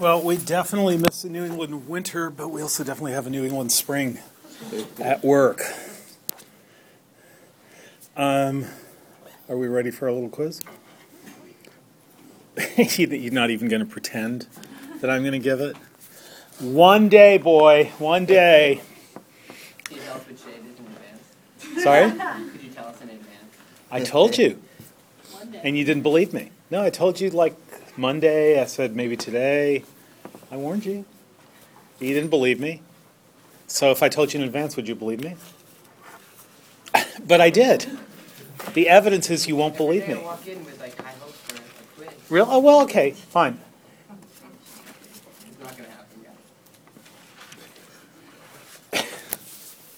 Well, we definitely miss the New England winter, but we also definitely have a New England spring at work. Um, are we ready for a little quiz? You're not even going to pretend that I'm going to give it? One day, boy, one day. Could you tell us which day it is in advance? Sorry? Could you tell us in advance? I told you, One day. and you didn't believe me. No, I told you like Monday. I said maybe today. I warned you. You didn't believe me. So if I told you in advance, would you believe me? but I did. The evidence is you won't believe me. Real? Oh, well, okay, fine.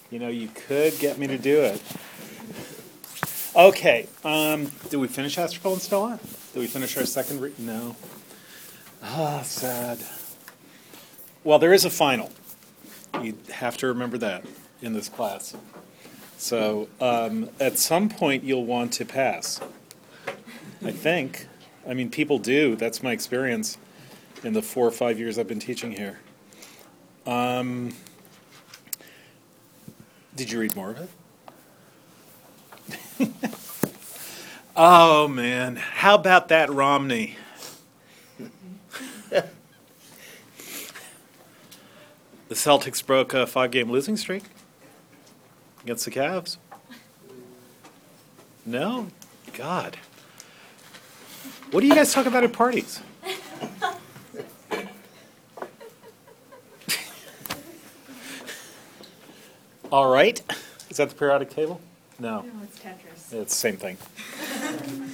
You know, you could get me to do it. Okay, um, did we finish Astrophel and Stella? Did we finish our second No. Ah, sad. Well, there is a final. You have to remember that in this class. So, um, at some point, you'll want to pass. I think. I mean, people do. That's my experience in the four or five years I've been teaching here. Um, did you read more of it? oh man, how about that Romney? the Celtics broke a five-game losing streak against the Cavs. No, God. What do you guys talk about at parties? All right. Is that the periodic table? No. No, it's Tetris. It's the same thing.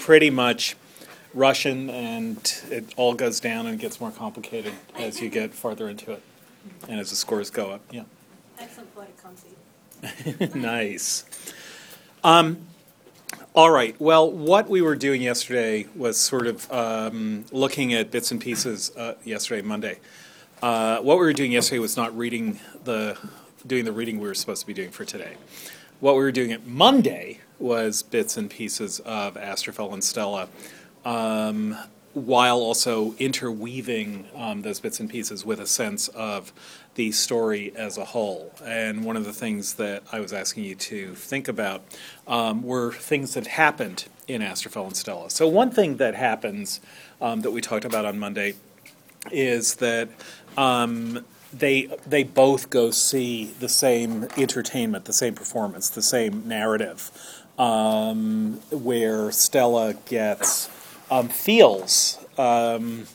Pretty much Russian, and it all goes down and gets more complicated as you get farther into it and as the scores go up. Yeah. Excellent poetic nice. Um, all right. Well, what we were doing yesterday was sort of um, looking at bits and pieces. Uh, yesterday, Monday. Uh, what we were doing yesterday was not reading the doing the reading we were supposed to be doing for today. What we were doing at Monday was bits and pieces of Astrophel and Stella, um, while also interweaving um, those bits and pieces with a sense of the story as a whole. And one of the things that I was asking you to think about um, were things that happened in Astrophel and Stella. So one thing that happens um, that we talked about on Monday is that um, they they both go see the same entertainment, the same performance, the same narrative, um, where Stella gets um, feels um,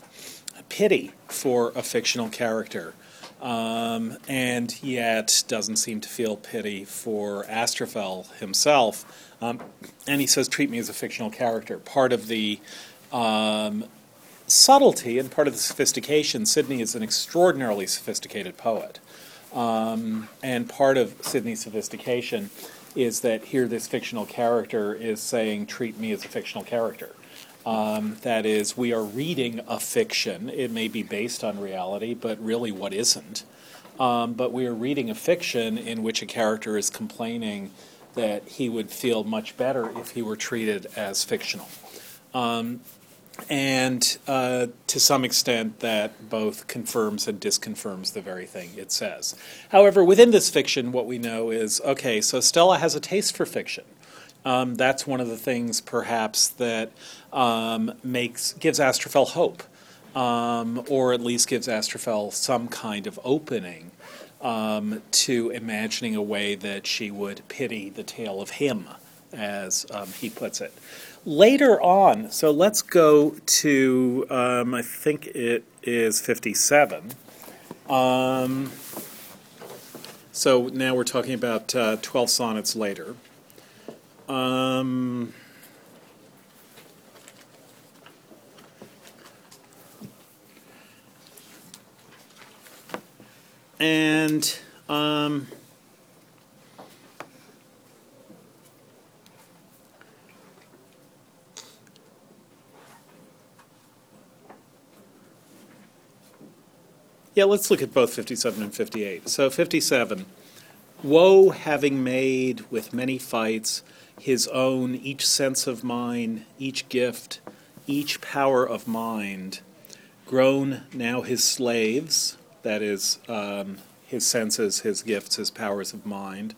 pity for a fictional character. Um, and yet doesn't seem to feel pity for Astrophel himself. Um, and he says, "Treat me as a fictional character." Part of the um, subtlety and part of the sophistication, Sidney is an extraordinarily sophisticated poet. And part of Sidney's sophistication is that here this fictional character is saying, treat me as a fictional character. Um, that is, we are reading a fiction. It may be based on reality, but really what isn't. Um, but we are reading a fiction in which a character is complaining that he would feel much better if he were treated as fictional. Um, and uh, to some extent, that both confirms and disconfirms the very thing it says. However, within this fiction, what we know is okay, so Stella has a taste for fiction. Um, that's one of the things, perhaps, that um, makes gives Astrophel hope, um, or at least gives Astrophel some kind of opening um, to imagining a way that she would pity the tale of him, as um, he puts it. Later on, so let's go to, um, I think it is 57. Um, so now we're talking about uh, 12 sonnets later. Um, and um, Yeah, let's look at both 57 and 58. So, 57. Woe having made with many fights his own each sense of mine, each gift, each power of mind, grown now his slaves, that is, um, his senses, his gifts, his powers of mind.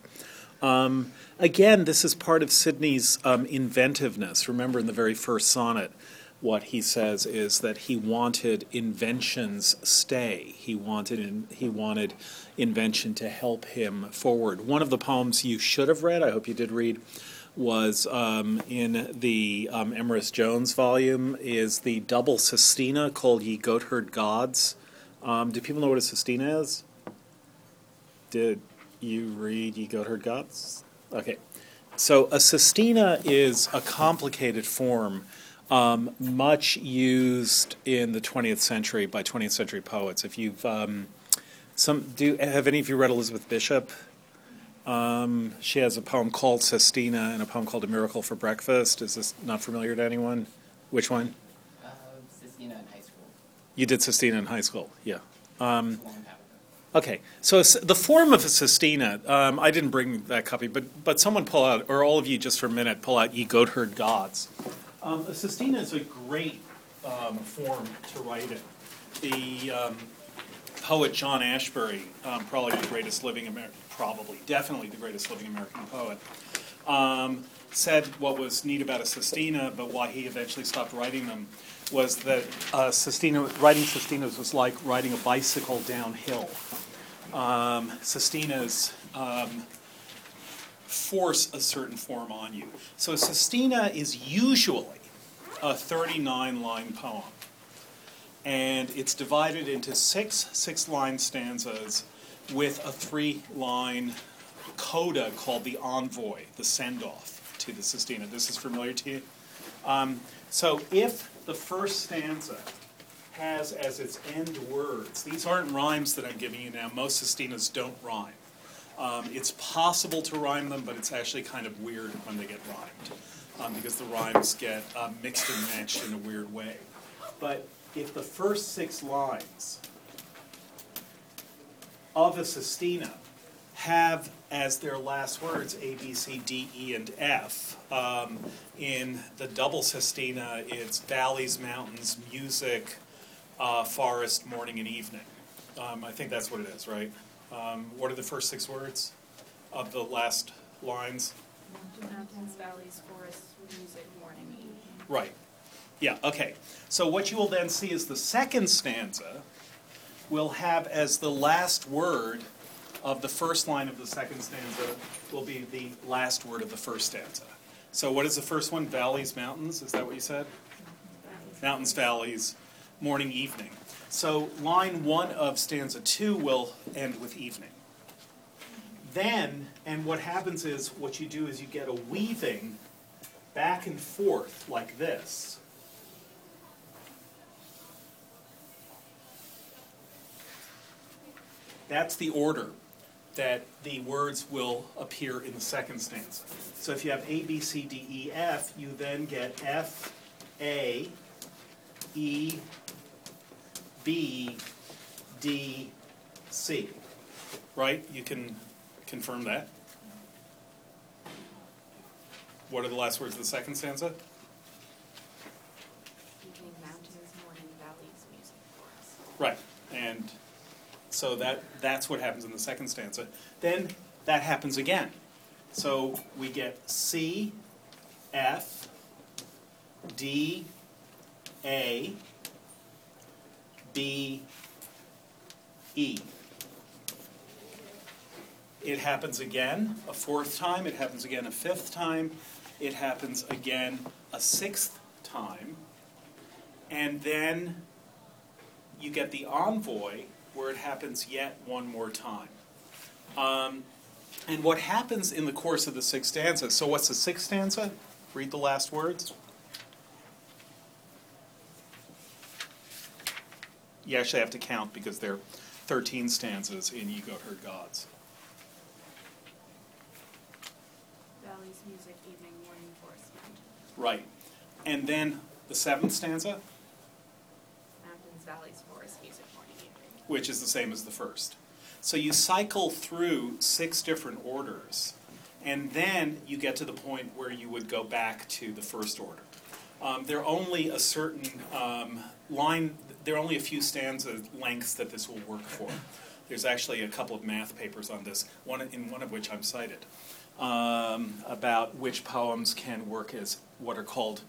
Um, again, this is part of Sidney's um, inventiveness. Remember in the very first sonnet, what he says is that he wanted invention's stay. He wanted in, he wanted invention to help him forward. One of the poems you should have read, I hope you did read, was um, in the um, Emrys Jones volume, is the double sestina called Ye Goatherd Gods. Um, do people know what a sestina is? Did you read Ye Goatherd Gods? Okay. So a sestina is a complicated form, um, much used in the 20th century by 20th century poets. If you've um, some do have any of you read Elizabeth Bishop? Um, she has a poem called Sestina and a poem called A Miracle for Breakfast. Is this not familiar to anyone? Which one? Uh, Sestina in high school, You did Sestina in high school, yeah. a long time ago. Okay, so the form of a sestina, um, I didn't bring that copy, but, but someone pull out, or all of you just for a minute, pull out Ye Goatherd Gods. Um, a sestina is a great um, form to write in. The um, poet John Ashbery, um, probably the greatest living American, probably, definitely the greatest living American poet, um, said what was neat about a sestina, but why he eventually stopped writing them, was that uh, sestina, writing sestinas was like riding a bicycle downhill. Um, sestinas um, force a certain form on you. So a sestina is usually a 39 line poem. And it's divided into six six line stanzas with a three line coda called the envoy, the send off to the sestina. This is familiar to you? Um, so if the first stanza has as its end words, these aren't rhymes that I'm giving you now, most sestinas don't rhyme. Um, it's possible to rhyme them, but it's actually kind of weird when they get rhymed um, because the rhymes get uh, mixed and matched in a weird way. But if the first six lines of a sestina have as their last words A, B, C, D, E, and F. Um, in the double sestina, it's valleys, mountains, music, uh, forest, morning, and evening. Um, I think that's what it is, right? Um, what are the first six words of the last lines? Mountains, valleys, forests, music, morning, evening. Right. Yeah, okay. So what you will then see is the second stanza will have as the last word of the first line of the second stanza will be the last word of the first stanza. So what is the first one? Valleys, mountains? Is that what you said? Mountains, valleys, morning, evening. So line one of stanza two will end with evening. Then, and what happens is, what you do is you get a weaving back and forth like this. That's the order that the words will appear in the second stanza. So if you have A, B, C, D, E, F, you then get F, A, E, B, D, C. Right? You can confirm that. What are the last words of the second stanza? Evening mountains, morning valleys, music forests. Right, and so that, that's what happens in the second stanza. Then that happens again. So we get C, F, D, A, B, E. It happens again a fourth time, it happens again a fifth time, it happens again a sixth time, and then you get the envoy where it happens yet one more time. Um, and what happens in the course of the sixth stanza? So, what's the sixth stanza? Read the last words. You actually have to count because there are 13 stanzas in Ye Goatherd Gods. Valleys, music, evening, morning, forest. Right. And then the seventh stanza, Mountains, valleys, forests, music, morning, evening. which is the same as the first. So you cycle through six different orders, and then you get to the point where you would go back to the first order. Um, there are only a certain um, line, there are only a few stanza lengths that this will work for. There's actually a couple of math papers on this, one in one of which I'm cited, um, about which poems can work as what are called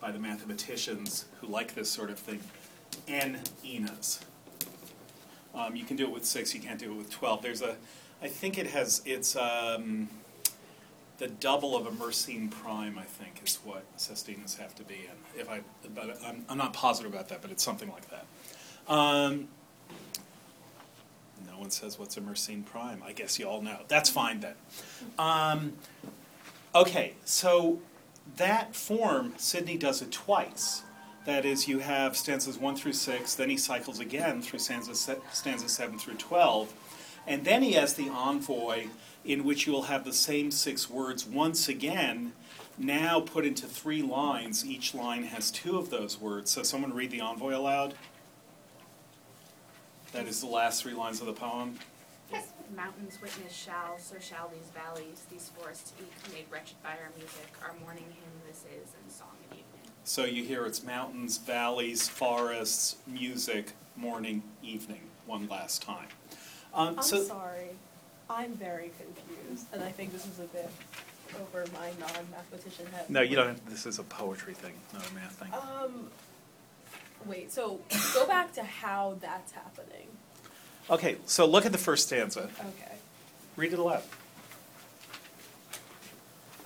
by the mathematicians who like this sort of thing, n enas. Um, you can do it with six, you can't do it with twelve. There's a, I think it has, it's um, the double of a Mersenne prime. I think is what sestinas have to be in. If I, but I'm, I'm not positive about that, but it's something like that. Um, no one says what's a Mersenne prime. I guess you all know. That's fine then. Um, okay, so that form, Sidney does it twice. That is, you have stanzas 1 through 6, then he cycles again through stanzas, stanzas 7 through 12, and then he has the envoy in which you will have the same six words once again, now put into three lines. Each line has two of those words. So, someone read the envoy aloud. That is the last three lines of the poem. Mountains witness shall, so shall these valleys, these forests eke, made wretched by our music, our morning hymn this is, and song at evening. So you hear it's mountains, valleys, forests, music, morning, evening, one last time. Um, I'm so, sorry. I'm very confused, and I think this is a bit over my non-mathematician head. no, you don't. Have, this is a poetry thing, not a math thing. Um, wait. So go back to how that's happening. Okay, so look at the first stanza. Okay. Read it aloud.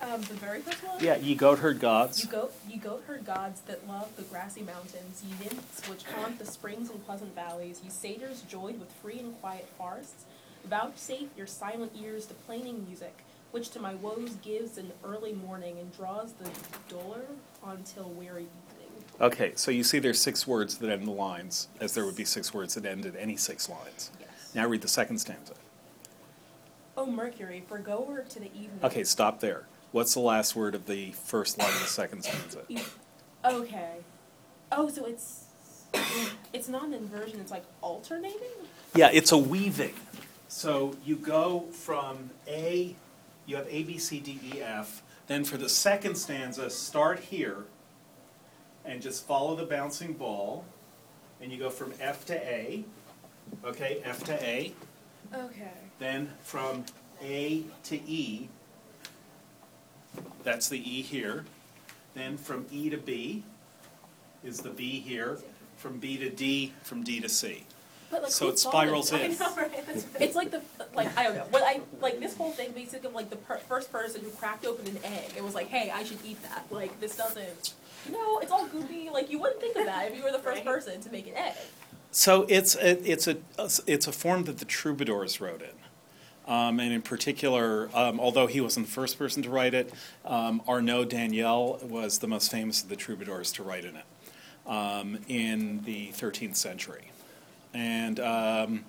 Um, the very first one. Yeah, ye goat herd gods. You goat, you goat herd gods that love the grassy mountains, ye nymphs which haunt the springs and pleasant valleys, ye satyrs joyed with free and quiet forests, vouchsafe your silent ears to plaining music, which to my woes gives an early morning and draws the duller until weary evening. Okay, so you see there's six words that end the lines, as there would be six words that end ended any six lines. Yes. Now read the second stanza. O Mercury, forgoer to the evening. Okay, stop there. What's the last word of the first line of the second stanza? E- Okay. Oh, so it's it's not an inversion. It's like alternating. Yeah, it's a weaving. So you go from A, you have A, B, C, D, E, F. Then for the second stanza, start here and just follow the bouncing ball. And you go from F to A. Okay, F to A. Okay. Then from A to E, that's the E here. Then from E to B is the B here. From B to D, from D to C. But like, So who it thought spirals of- I in. know, right? It's like the like I don't know. What I like this whole thing basically of like the per- first person who cracked open an egg. It was like, hey, I should eat that. Like this doesn't. No, it's all goopy. Like you wouldn't think of that if you were the first Right. person to make an egg. So it's a, it's a it's a form that the troubadours wrote in, um, and in particular, um, although he wasn't the first person to write it, um, Arnaud Daniel was the most famous of the troubadours to write in it um, in the 13th century, and um,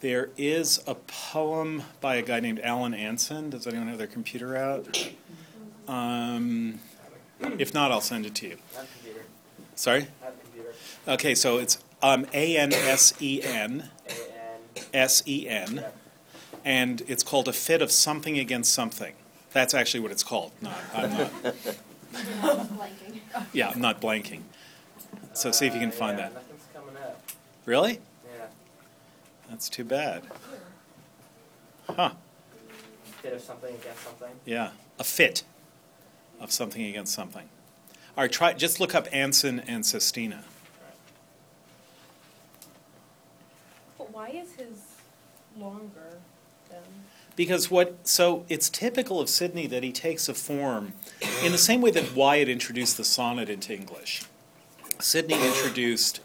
there is a poem by a guy named Alan Ansen. Does anyone have their computer out? Um, if not, I'll send it to you. I have a computer. Sorry. I have a computer. Okay, so it's um, A N S E N A N. S E N, Yeah. and it's called a fit of something against something. That's actually what it's called. No, I'm not. Yeah, I'm not blanking. So see if you can find that. Nothing's coming up. Really? Yeah. That's too bad. Huh? Fit of something against something. Yeah, a fit of something against something. All right, try. Just look up Ansen and Sestina. But why is his longer than? Because what, so it's typical of Sidney that he takes a form in the same way that Wyatt introduced the sonnet into English. Sidney introduced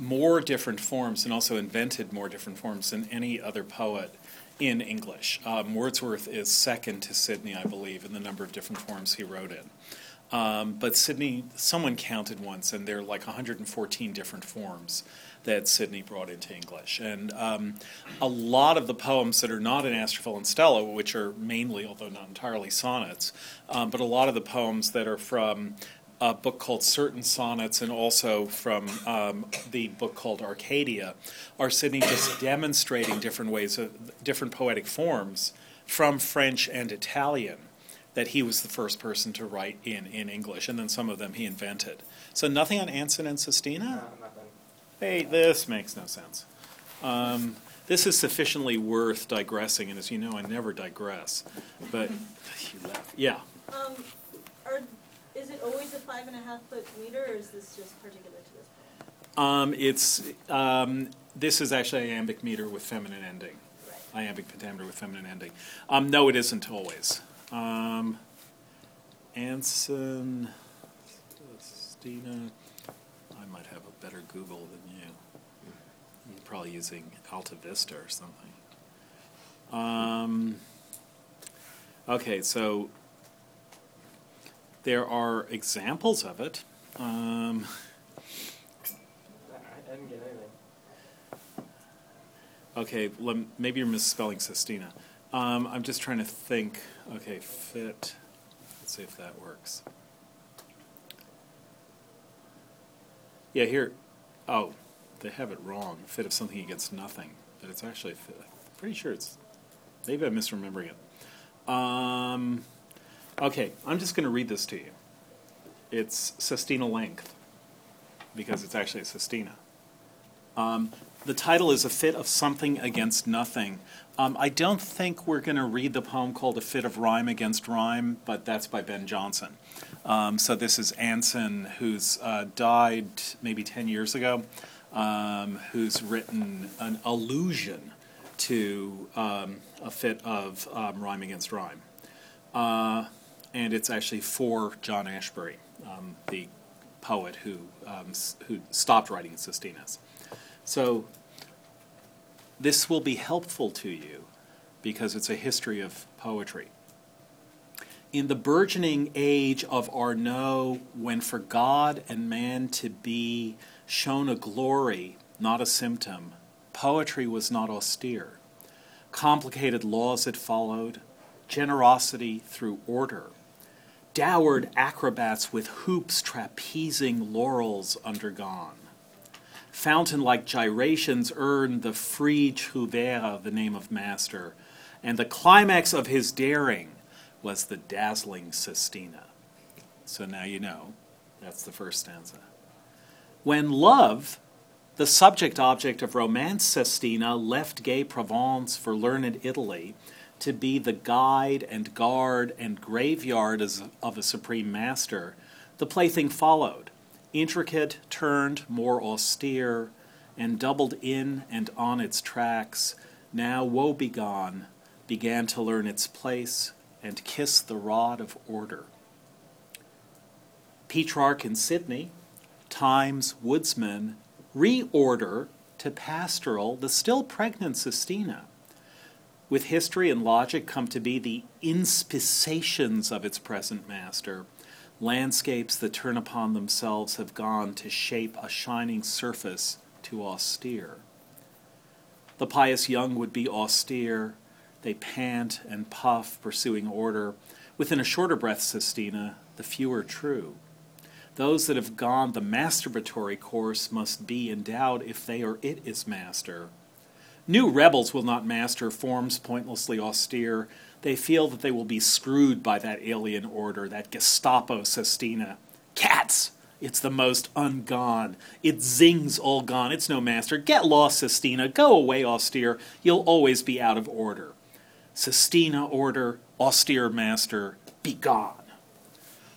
more different forms and also invented more different forms than any other poet in English. Um, Wordsworth is second to Sidney, I believe, in the number of different forms he wrote in. Um, but Sidney, someone counted once, and there are like 114 different forms that Sidney brought into English. And um, a lot of the poems that are not in Astrophil and Stella, which are mainly, although not entirely, sonnets, um, but a lot of the poems that are from a book called Certain Sonnets and also from um, the book called Arcadia are Sidney just demonstrating different ways of different poetic forms from French and Italian that he was the first person to write in in English, and then some of them he invented. So nothing on Ansen and Sestina? No, nothing. Wait, this makes no sense. Um, this is sufficiently worth digressing, and as you know, I never digress. But you laugh. Yeah. Um, are, is it always a five and a half foot meter, or is this just particular to this poem? Um, it's um, this is actually iambic meter with feminine ending. Right. Iambic pentameter with feminine ending. Um, no, it isn't always. Um, Ansen, Stina. I might have a better Google than you. You're probably using Alta Vista or something. Um, okay, so there are examples of it. Um, I didn't get anything. Okay, maybe you're misspelling Sestina. Um, I'm just trying to think. Okay, fit. Let's see if that works. Yeah, here. Oh, they have it wrong. Fit of something against nothing, but it's actually fit. I'm pretty sure it's. Maybe I'm misremembering it. Um, okay, I'm just going to read this to you. It's sestina length because it's actually a sestina. Um, the title is A Fit of Something Against Nothing. Um, I don't think we're going to read the poem called A Fit of Rhyme Against Rhyme, but that's by Ben Jonson. Um, so this is Ansen, who's uh, died maybe 10 years ago, um, who's written an allusion to um, a fit of um, rhyme against rhyme. Uh, and it's actually for John Ashbery, um, the poet who, um, who stopped writing sestinas. So this will be helpful to you because it's a history of poetry. In the burgeoning age of Arnaud, when for God and man to be shown a glory, not a symptom, poetry was not austere. Complicated laws it followed, generosity through order. Dowered acrobats with hoops trapezing laurels undergone fountain like gyrations earned the free trouvère the name of master, and the climax of his daring was the dazzling sestina. So now you know that's the first stanza. When love, the subject object of romance sestina, left gay Provence for learned Italy to be the guide and guard and graveyard as- of a supreme master, the plaything followed intricate, turned more austere, and doubled in and on its tracks, now woebegone, began to learn its place and kiss the rod of order. Petrarch in Sidney, Times woodsman, reorder to pastoral the still pregnant Sestina. With history and logic come to be the inspirations of its present master. Landscapes that turn upon themselves have gone to shape a shining surface too austere. The pious young would be austere. They pant and puff, pursuing order. Within a shorter breath, Sestina, the fewer true. Those that have gone the masturbatory course must be endowed if they or it is master. New rebels will not master forms pointlessly austere. They feel that they will be screwed by that alien order, that Gestapo Sestina. Cats! It's the most ungone. It zings all gone. It's no master. Get lost, Sestina. Go away, austere. You'll always be out of order. Sestina order, austere master, be gone.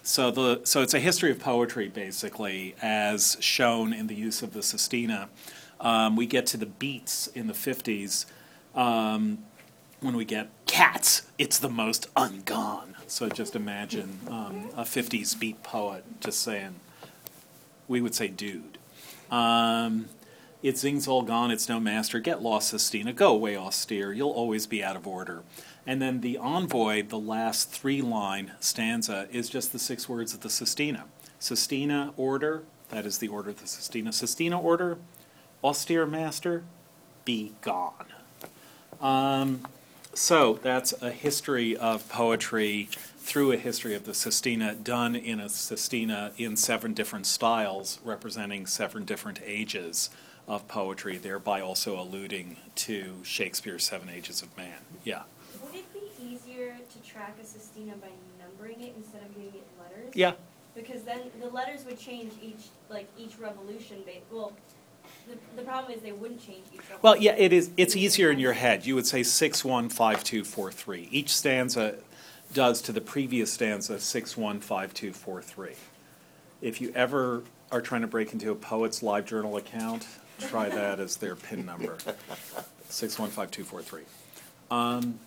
So the so it's a history of poetry basically, as shown in the use of the sestina. Um, we get to the beats in the fifties um, when we get cats. It's the most ungone. So just imagine um, a fifties beat poet just saying, we would say, dude. Um, it zings all gone, it's no master. Get lost, Sestina. Go away, austere. You'll always be out of order. And then the envoy, the last three line stanza, is just the six words of the Sestina. Sestina order, that is the order of the Sestina. Sestina order, austere master, be gone. Um, so that's a history of poetry through a history of the sestina done in a sestina in seven different styles representing seven different ages of poetry, thereby also alluding to Shakespeare's Seven Ages of Man. Yeah. Would it be easier to track a sestina by numbering it instead of giving it letters? Yeah. Because then the letters would change each, like each revolution. Ba- well, the, the problem is they wouldn't change each one. Well, yeah, it is, it's easier in your head. You would say six, one, five, two, four, three. Each stanza does to the previous stanza six, one, five, two, four, three. If you ever are trying to break into a poet's live journal account, try that as their PIN number. Six, one, five, two, four, three. Um,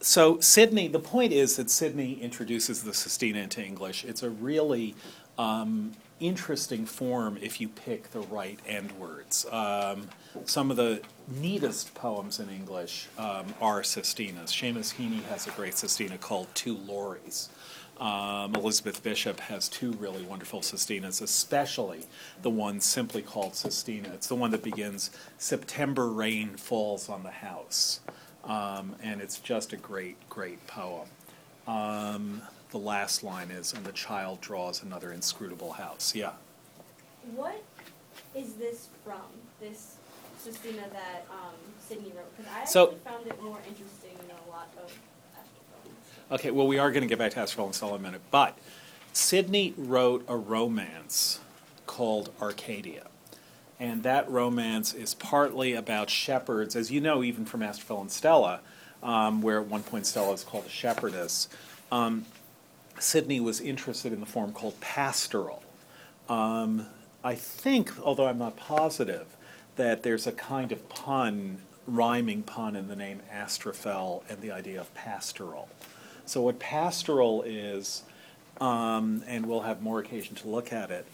so Sidney, the point is that Sidney introduces the sestina into English. It's a really um, interesting form if you pick the right end words. Um, some of the neatest poems in English um, are sestinas. Seamus Heaney has a great sestina called Two Lorries. Um, Elizabeth Bishop has two really wonderful sestinas, especially the one simply called Sestina. It's the one that begins September rain falls on the house. Um, and it's just a great, great poem. The last line is, and the child draws another inscrutable house. Yeah. What is this from? This sestina that um, Sidney wrote? Because I So- actually found it more interesting than a lot of. Okay, well, we are going to get back to Astrophil and Stella in a minute, but Sidney wrote a romance called Arcadia. And that romance is partly about shepherds, as you know, even from Astrophil and Stella, um, where at one point Stella is called a shepherdess. Um, Sidney was interested in the form called pastoral. Um, I think, although I'm not positive, that there's a kind of pun, rhyming pun in the name Astrophel and the idea of pastoral. So, what pastoral is, um, and we'll have more occasion to look at it,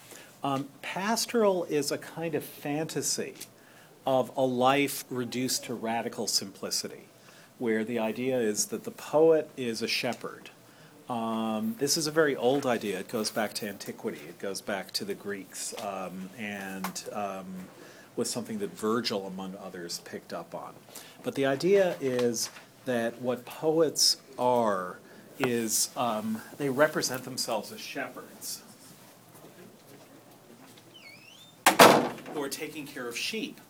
um, pastoral is a kind of fantasy of a life reduced to radical simplicity, where the idea is that the poet is a shepherd. Um, this is a very old idea. It goes back to antiquity. It goes back to the Greeks, um, and um, was something that Virgil, among others, picked up on. But the idea is that what poets are is um, they represent themselves as shepherds who are taking care of sheep.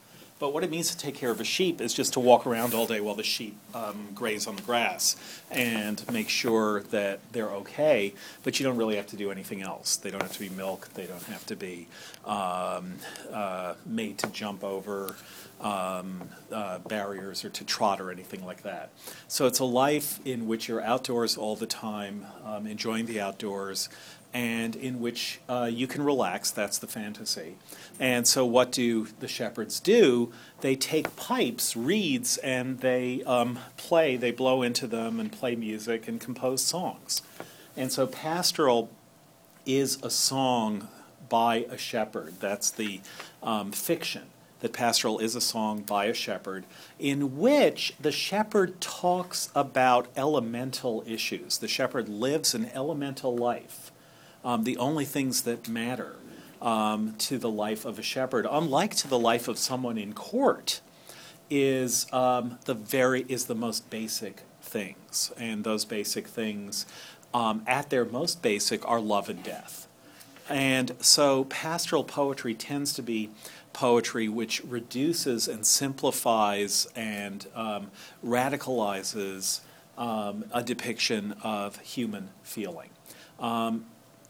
But what it means to take care of a sheep is just to walk around all day while the sheep um, graze on the grass and make sure that they're okay. But you don't really have to do anything else. They don't have to be milked. They don't have to be um, uh, made to jump over um, uh, barriers or to trot or anything like that. So it's a life in which you're outdoors all the time, um, enjoying the outdoors, and in which uh, you can relax. That's the fantasy. And so, what do the shepherds do? They take pipes, reeds, and they um, play, they blow into them and play music and compose songs. And so, pastoral is a song by a shepherd. That's the um, fiction. That pastoral is a song by a shepherd in which the shepherd talks about elemental issues. The shepherd lives an elemental life um, the only things that matter um, to the life of a shepherd, unlike to the life of someone in court, is um, the very is the most basic things, and those basic things, um, at their most basic, are love and death. And so, pastoral poetry tends to be poetry which reduces and simplifies and um, radicalizes um, a depiction of human feeling. Um,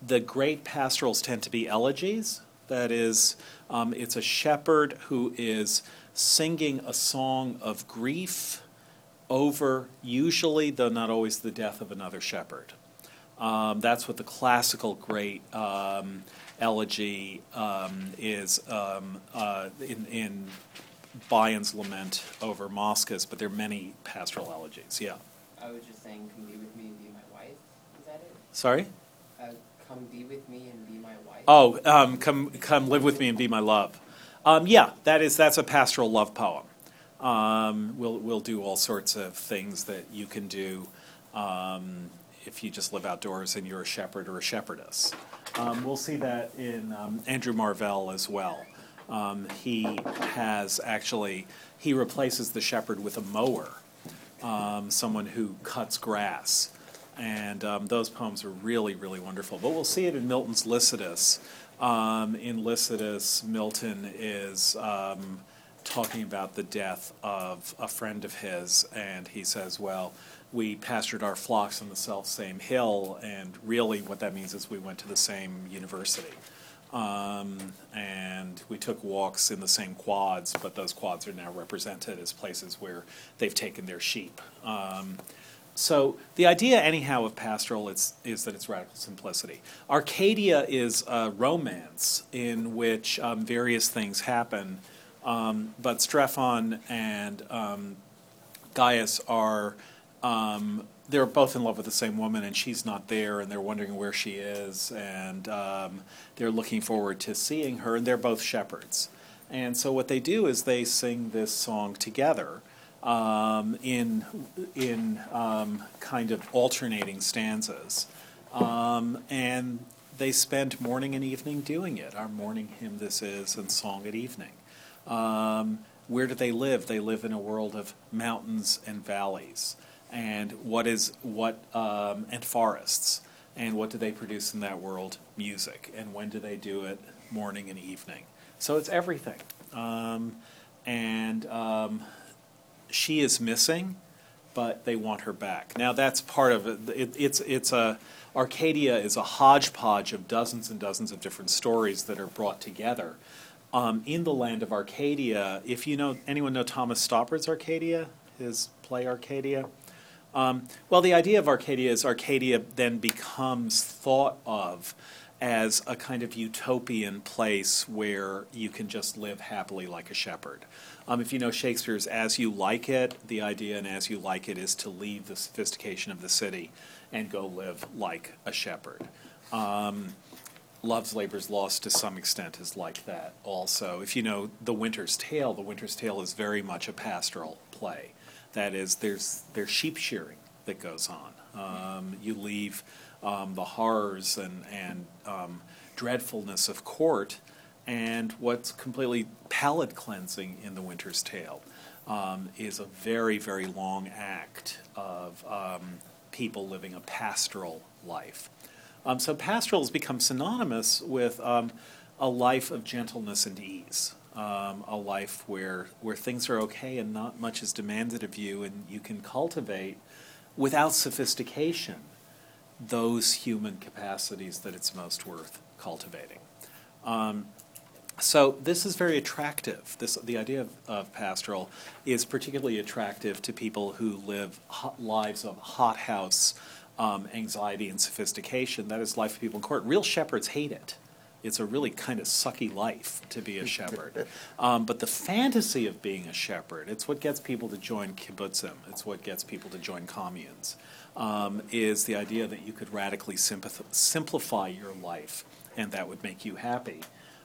the great pastorals tend to be elegies. That is, um, it's a shepherd who is singing a song of grief over, usually, though not always, the death of another shepherd. Um, that's what the classical great um, elegy um, is um, uh, in, in Bion's lament over Moschus, but there are many pastoral elegies. Yeah. I was just saying, come be with me and be my wife. Is that it? Sorry. Come be with me and be my wife. Oh, um, come come live with me and be my love. Um, yeah, that is that's a pastoral love poem. Um, we'll we'll do all sorts of things that you can do um, if you just live outdoors and you're a shepherd or a shepherdess. Um, we'll see that in um, Andrew Marvell as well. He has actually he replaces the shepherd with a mower, someone who cuts grass and um, those poems are really, really wonderful. But we'll see it in Milton's Lycidas. Um, in Lycidas, Milton is um, talking about the death of a friend of his, and he says, Well, we pastured our flocks on the self same hill, and really what that means is we went to the same university. Um, and we took walks in the same quads, but those quads are now represented as places where they've taken their sheep. Um, so the idea, anyhow, of pastoral is, is that it's radical simplicity. Arcadia is a romance in which um, various things happen, um, but Strephon and um, Klaius are um, they're both in love with the same woman, and she's not there, and they're wondering where she is, and um, they're looking forward to seeing her, and they're both shepherds. And so what they do is they sing this song together um, in in um, kind of alternating stanzas, um, and they spend morning and evening doing it. Our morning hymn this is, and song at evening. Um, where do they live? They live in a world of mountains and valleys. And what is what um, and forests? And what do they produce in that world? Music. And when do they do it? Morning and evening. So it's everything. Um, and um, she is missing but they want her back now that's part of it. it it's it's a arcadia is a hodgepodge of dozens and dozens of different stories that are brought together um, in the land of arcadia if you know anyone know thomas stoppard's arcadia his play arcadia um, well, the idea of Arcadia is Arcadia then becomes thought of as a kind of utopian place where you can just live happily like a shepherd. Um, if you know Shakespeare's As You Like It, the idea in As You Like It is to leave the sophistication of the city and go live like a shepherd. Um, Love's Labour's Lost to some extent is like that also. If you know The Winter's Tale, The Winter's Tale is very much a pastoral play. That is, there's there's sheep shearing that goes on. Um, you leave um, the horrors and and um, dreadfulness of court, and what's completely palate cleansing in The Winter's Tale um, is a very very long act of um, people living a pastoral life. Um, so pastoral has become synonymous with a life of gentleness and ease um, a life where where things are okay and not much is demanded of you, and you can cultivate without sophistication those human capacities that it's most worth cultivating. Um, so this is very attractive. This the idea of, of pastoral is particularly attractive to people who live lives of hothouse um, anxiety and sophistication. That is life of people in court. Real shepherds hate it it's a really kind of sucky life to be a shepherd. Um, but the fantasy of being a shepherd, it's what gets people to join kibbutzim, it's what gets people to join communes, um, is the idea that you could radically simplify your life and that would make you happy.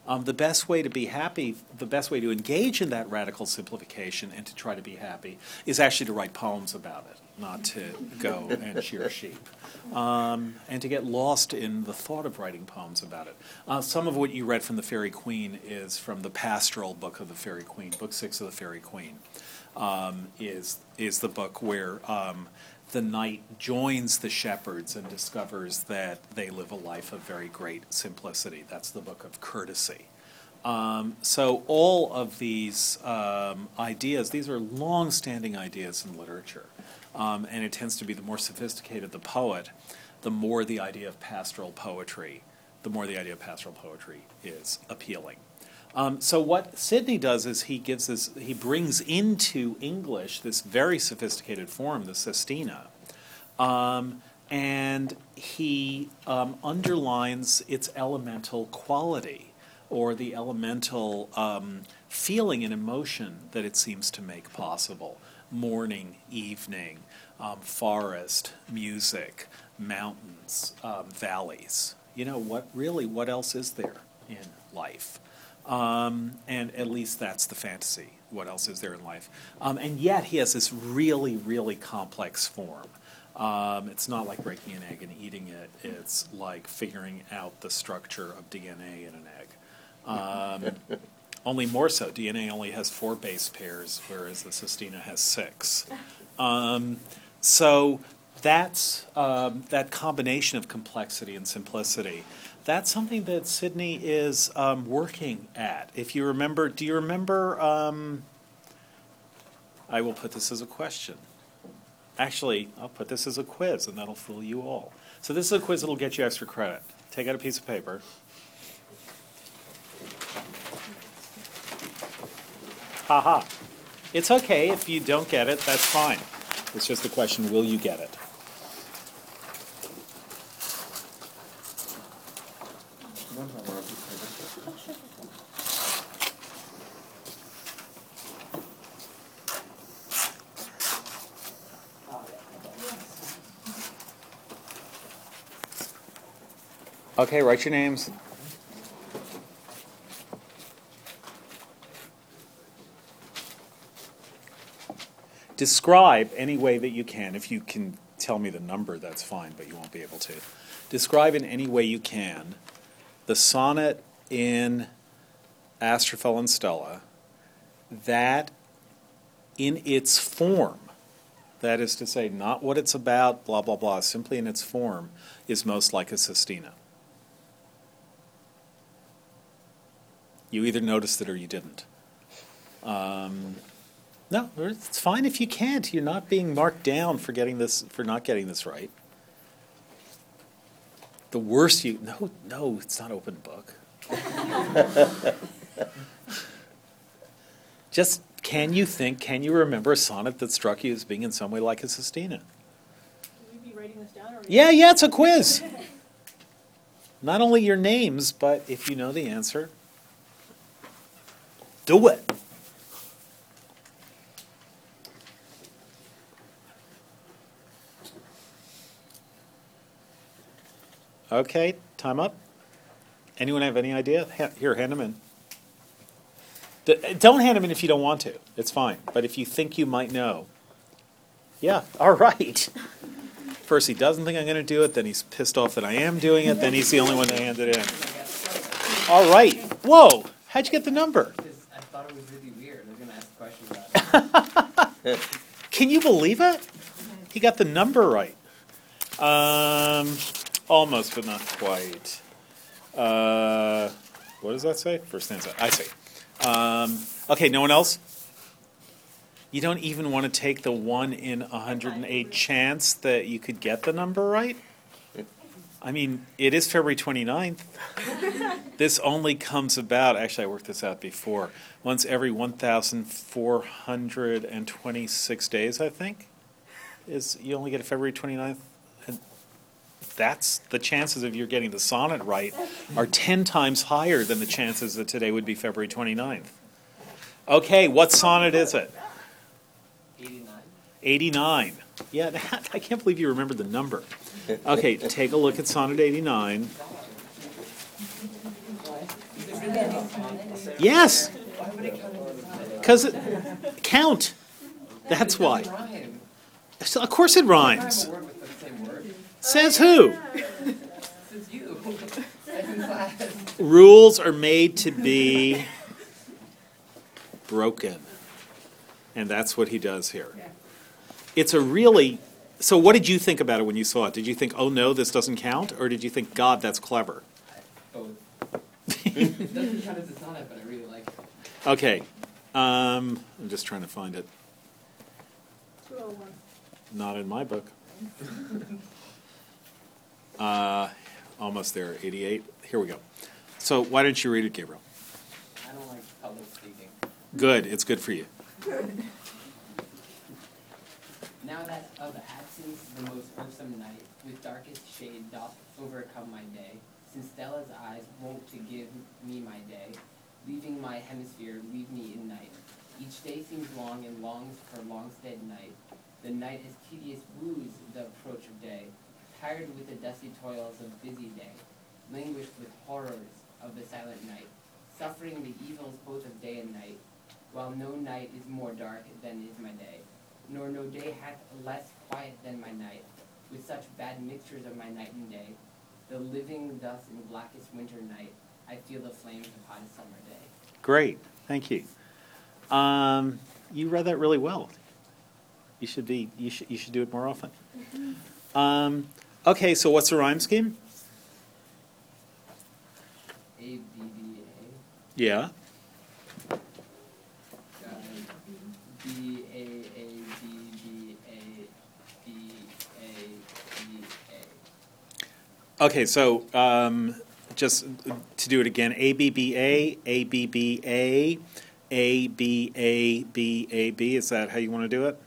Um, the best way to be happy, the best way to engage in that radical simplification and to try to be happy is actually to write poems about it not to go and shear sheep, um, and to get lost in the thought of writing poems about it. Uh, some of what you read from the Faerie Queene is from the pastoral book of the Faerie Queene, book six of the Faerie Queene, um, is is the book where. The knight joins the shepherds and discovers that they live a life of very great simplicity. That's the book of courtesy. Um, so all of these um, ideas, these are long-standing ideas in literature. Um, and it tends to be the more sophisticated the poet, the more the idea of pastoral poetry, the more the idea of pastoral poetry is appealing. Um, so what Sidney does is he gives this, he brings into English this very sophisticated form, the sestina, um, and he um, underlines its elemental quality or the elemental um, feeling and emotion that it seems to make possible morning, evening, um, forest, music, mountains, um, valleys. You know, what really, what else is there in life? Um, and at least that's the fantasy. What else is there in life? Um, and yet he has this really, really complex form. Um, it's not like breaking an egg and eating it. It's like figuring out the structure of DNA in an egg. Um, only more so. DNA only has four base pairs, whereas the Sestina has six. Um, so that's um, that combination of complexity and simplicity that's something that Sidney is um, working at. If you remember, do you remember? Um, I will put this as a question. Actually, I'll put this as a quiz, and that'll fool you all. So, this is a quiz that'll get you extra credit. Take out a piece of paper. Haha. It's okay if you don't get it, that's fine. It's just a question will you get it? Okay, write your names. Describe any way that you can. If you can tell me the number, that's fine, but you won't be able to. Describe in any way you can the sonnet in Astrophel and Stella that in its form, that is to say, not what it's about, blah, blah, blah, simply in its form, is most like a sestina. You either noticed it or you didn't. Um, no, it's fine if you can't. You're not being marked down for getting this for not getting this right. The worst you no no, it's not open book. Just can you think? Can you remember a sonnet that struck you as being in some way like a sestina? Will you be writing this down or? Yeah, yeah, it's a quiz. Not only your names, but if you know the answer, do it. Okay, time up. Anyone have any idea? Here, hand them in. Don't hand them in if you don't want to. It's fine. But if you think you might know. Yeah, all right. First, he doesn't think I'm going to do it. Then he's pissed off that I am doing it. Then he's the only one to hand it in. All right. Whoa. How'd you get the number? Thought it was really weird. They're gonna ask questions about it. Can you believe it? He got the number right. Um, almost, but not quite. Uh, what does that say? First stanza. I see. Um, okay, no one else? You don't even want to take the 1 in 108 chance that you could get the number right? I mean, it is February 29th. this only comes about, actually, I worked this out before, once every 1,426 days, I think. Is you only get a February 29th? And that's the chances of you getting the sonnet right are 10 times higher than the chances that today would be February 29th. Okay, what sonnet is it? 89. 89. Yeah, that, I can't believe you remembered the number. Okay, take a look at sonnet 89. Yes. Because count. That's why. So, of course it rhymes. Says who? Rules are made to be broken. And that's what he does here. It's a really. So, what did you think about it when you saw it? Did you think, oh no, this doesn't count? Or did you think, God, that's clever? Both. it doesn't count as a sonnet, but I really like it. Okay. Um, I'm just trying to find it. 201. Not in my book. Uh, almost there, 88. Here we go. So, why don't you read it, Gabriel? I don't like public speaking. Good, it's good for you. Now that of absence the most irksome night, with darkest shade doth overcome my day, since Stella's eyes won't to give me my day, leaving my hemisphere, leave me in night. Each day seems long and longs for long-stead night. The night is tedious woos the approach of day, tired with the dusty toils of busy day, languished with horrors of the silent night, suffering the evils both of day and night, while no night is more dark than is my day, nor no day hath less quiet than my night, with such bad mixtures of my night and day, the living thus in blackest winter night, I feel the flames of hottest summer day. Great, thank you. Um, you read that really well. You should be. You should. You should do it more often. Um, okay, so what's the rhyme scheme? A B B A. Yeah. uh, B A A B B A B A B A. Okay, so um, just to do it again, A B B A A B B A A, B, A, B, A, B. Is that how you want to do it?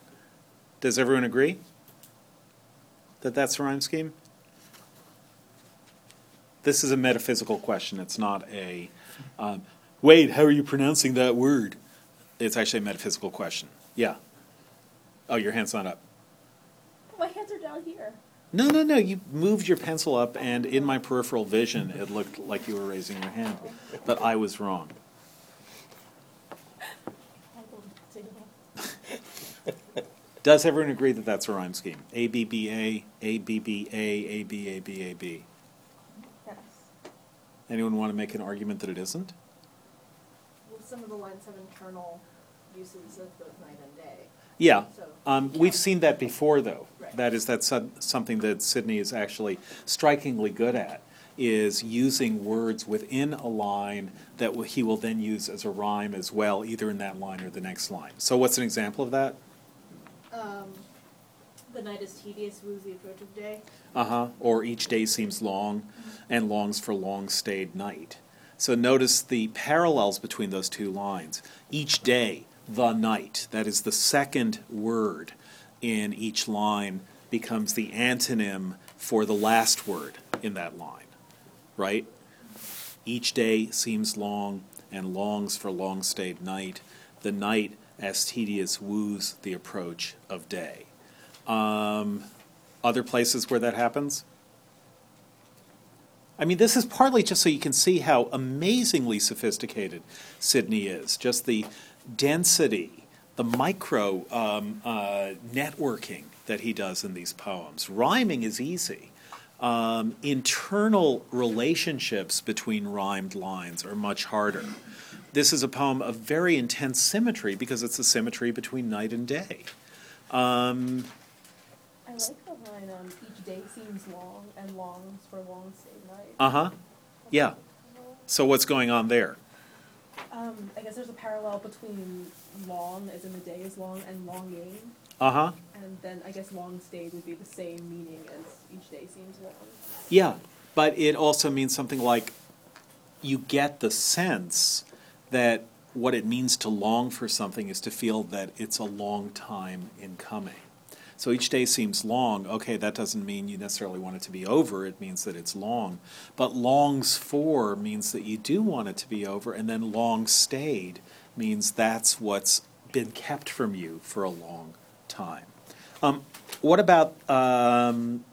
Does everyone agree that that's a rhyme scheme? This is a metaphysical question. It's not a, um, wait, how are you pronouncing that word? It's actually a metaphysical question. Yeah. Oh, your hand's not up. My hands are down here. No, no, no. You moved your pencil up, and in my peripheral vision, it looked like you were raising your hand. But I was wrong. I will say no. Does everyone agree that that's a rhyme scheme? A, B, B, A, A, B, B, A, A, B, A, B, A, B. Yes. Anyone want to make an argument that it isn't? Well, some of the lines have internal uses of both night and. Yeah. Um, we've seen that before, though. That is, that's some- something that Sidney is actually strikingly good at, is using words within a line that he will then use as a rhyme as well, either in that line or the next line. So what's an example of that? um, the night is tedious, woos the approach of day. Uh-huh. Or each day seems long and longs for long stayed night. So notice the parallels between those two lines. Each day, the night, that is the second word in each line, becomes the antonym for the last word in that line, right? Each day seems long and longs for long stayed night. The night as tedious woos the approach of day. Um, other places where that happens? I mean, this is partly just so you can see how amazingly sophisticated Sidney is. Just the density, the micro um, uh, networking that he does in these poems. Rhyming is easy. Um, internal relationships between rhymed lines are much harder. This is a poem of very intense symmetry because it's a symmetry between night and day. Um, I like the line, um, each day seems long and longs for long stayed night. uh huh. Yeah. So what's going on there? Um, I guess there's a parallel between long, as in the day is long, and longing. Uh huh. And then I guess long stayed would be the same meaning as each day seems long. Yeah, but it also means something like you get the sense that what it means to long for something is to feel that it's a long time in coming. So each day seems long. Okay, that doesn't mean you necessarily want it to be over. It means that it's long. But longs for means that you do want it to be over, and then long stayed means that's what's been kept from you for a long time. Um, what about um,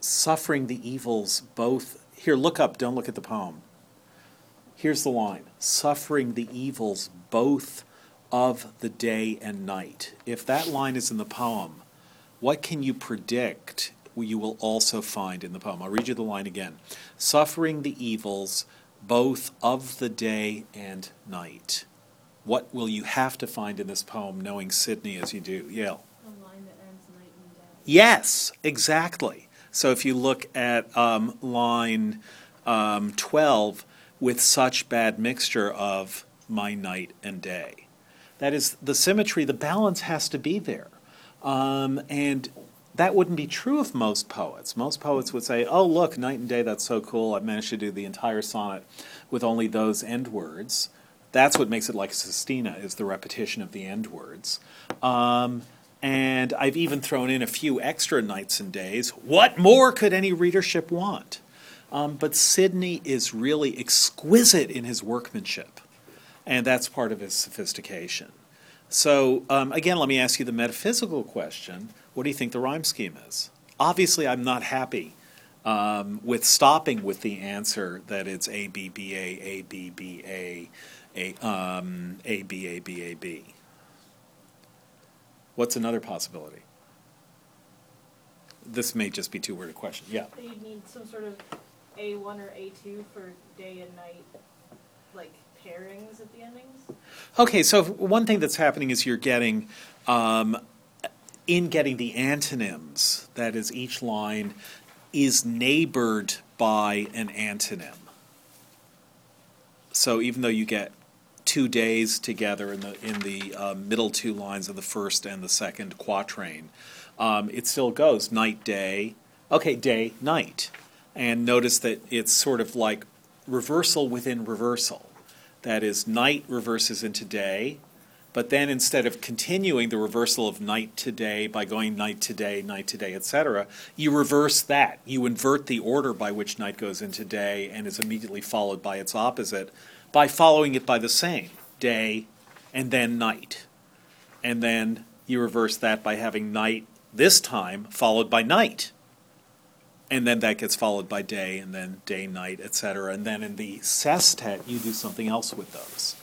suffering the evils both? Here, look up, don't look at the poem. Here's the line suffering the evils both of the day and night. If that line is in the poem, what can you predict you will also find in the poem? I'll read you the line again. Suffering the evils both of the day and night. What will you have to find in this poem, knowing Sidney as you do? Yale. A line that ends night and day. Yes, exactly. So if you look at um, line um, 12, with such bad mixture of my night and day. That is the symmetry, the balance has to be there. Um, and that wouldn't be true of most poets. Most poets would say, oh, look, night and day, that's so cool. I managed to do the entire sonnet with only those end words. That's what makes it like a Sestina, is the repetition of the end words. Um, and I've even thrown in a few extra nights and days. What more could any readership want? Um, but Sidney is really exquisite in his workmanship, and that's part of his sophistication. So, um, again, let me ask you the metaphysical question what do you think the rhyme scheme is? Obviously, I'm not happy um, with stopping with the answer that it's A, B, B, A, A, B, B, A, A, um, A, B, A, B, A, B. What's another possibility? This may just be too weird a question. Yeah. You'd need some sort of A one or A two for day and night, like pairings at the endings? Okay, so one thing that's happening is you're getting, um, in getting the antonyms, that is, each line is neighbored by an antonym. So even though you get two days together in the in the uh, middle two lines of the first and the second quatrain, um, it still goes night day. Okay, day night, and notice that it's sort of like reversal within reversal That is, night reverses into day, but then instead of continuing the reversal of night to day by going night to day, night to day, etc., you reverse that. You invert the order by which night goes into day and is immediately followed by its opposite by following it by the same day and then night. And then you reverse that by having night this time followed by night. And then that gets followed by day and then day, night, etc. And then in the sestet, you do something else with those.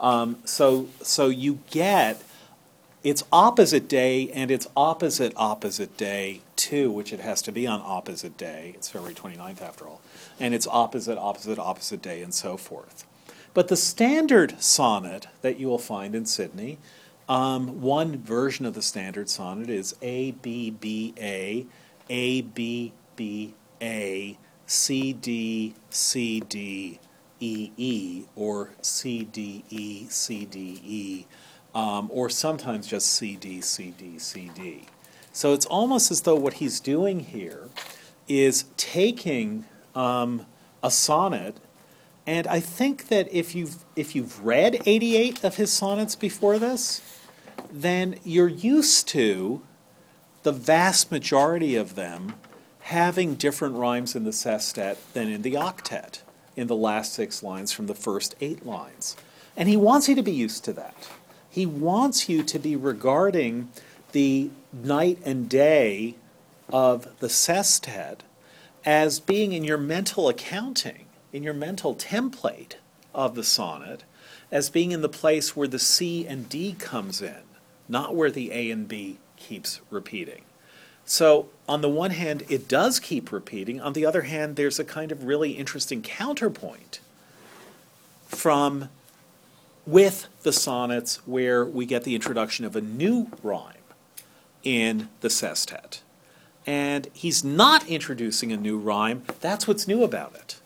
Um, so, so you get its opposite day and its opposite opposite day too, which it has to be on opposite day. It's February 29th after all. And its opposite, opposite, opposite day, and so forth. But the standard sonnet that you will find in Sidney, um, one version of the standard sonnet is A, B, B, A, A, B, B, A, C, D, C, D, E, E, or C, D, E, C, D, E, um, or sometimes just C, D, C, D, C, D. So it's almost as though what he's doing here is taking um, a sonnet and I think that if you've if you've read 88 of his sonnets before this, then you're used to the vast majority of them having different rhymes in the sestet than in the octet in the last six lines from the first eight lines. And he wants you to be used to that. He wants you to be regarding the night and day of the sestet as being in your mental accounting in your mental template of the sonnet as being in the place where the C and D comes in, not where the A and B keeps repeating. So, on the one hand, it does keep repeating. On the other hand, there's a kind of really interesting counterpoint from with the sonnets where we get the introduction of a new rhyme in the sestet. And he's not introducing a new rhyme. That's what's new about it.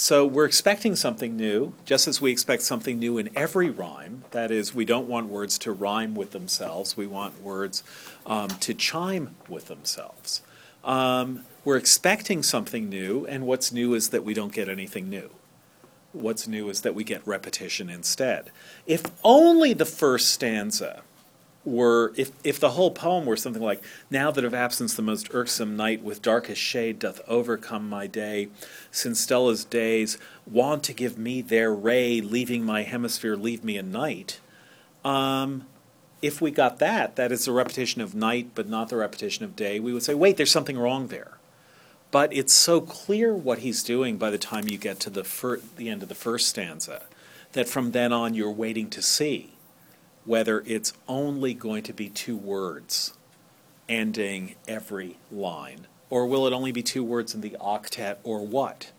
So we're expecting something new, just as we expect something new in every rhyme. That is, we don't want words to rhyme with themselves, we want words um, to chime with themselves. Um, we're expecting something new, and what's new is that we don't get anything new. What's new is that we get repetition instead. If only the first stanza were if, if the whole poem were something like now that of absence the most irksome night with darkest shade doth overcome my day since stella's days want to give me their ray leaving my hemisphere leave me a night um, if we got that that is a repetition of night but not the repetition of day we would say wait there's something wrong there. But it's so clear what he's doing by the time you get to the, fir- the end of the first stanza that from then on you're waiting to see whether it's only going to be two words ending every line, or will it only be two words in the octet, or what?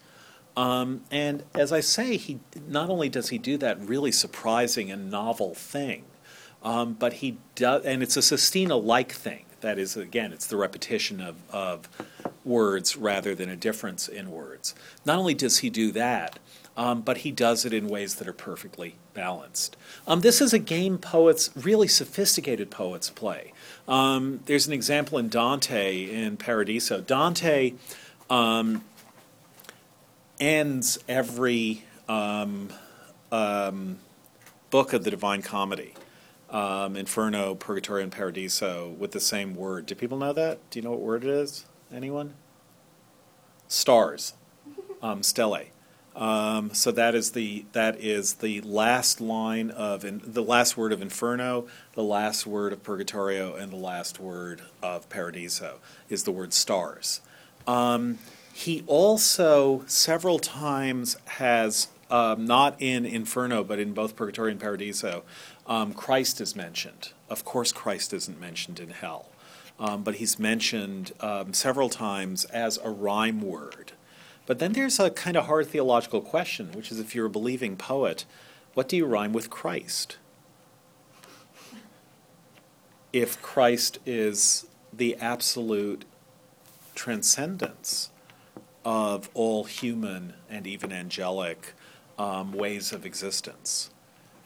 Um, and as I say, he not only does he do that really surprising and novel thing, um, but he does, and it's a sestina-like thing. That is, again, it's the repetition of, of words rather than a difference in words. Not only does he do that, um, but he does it in ways that are perfectly balanced. Um, this is a game poets, really sophisticated poets play. Um, there's an example in Dante in Paradiso. Dante um, ends every um, um, book of the Divine Comedy. Inferno, Purgatorio, and Paradiso with the same word. Do people know that? Do you know what word it is? Anyone? Stars, stelle. Um, so that is the that is the last line of in, the last word of Inferno, the last word of Purgatorio, and the last word of Paradiso is the word stars. Um, he also several times has um, not in Inferno but in both Purgatorio and Paradiso, um, Christ is mentioned. Of course, Christ isn't mentioned in hell, um, but he's mentioned um, several times as a rhyme word. But then there's a kind of hard theological question, which is if you're a believing poet, what do you rhyme with Christ? If Christ is the absolute transcendence of all human and even angelic um, ways of existence.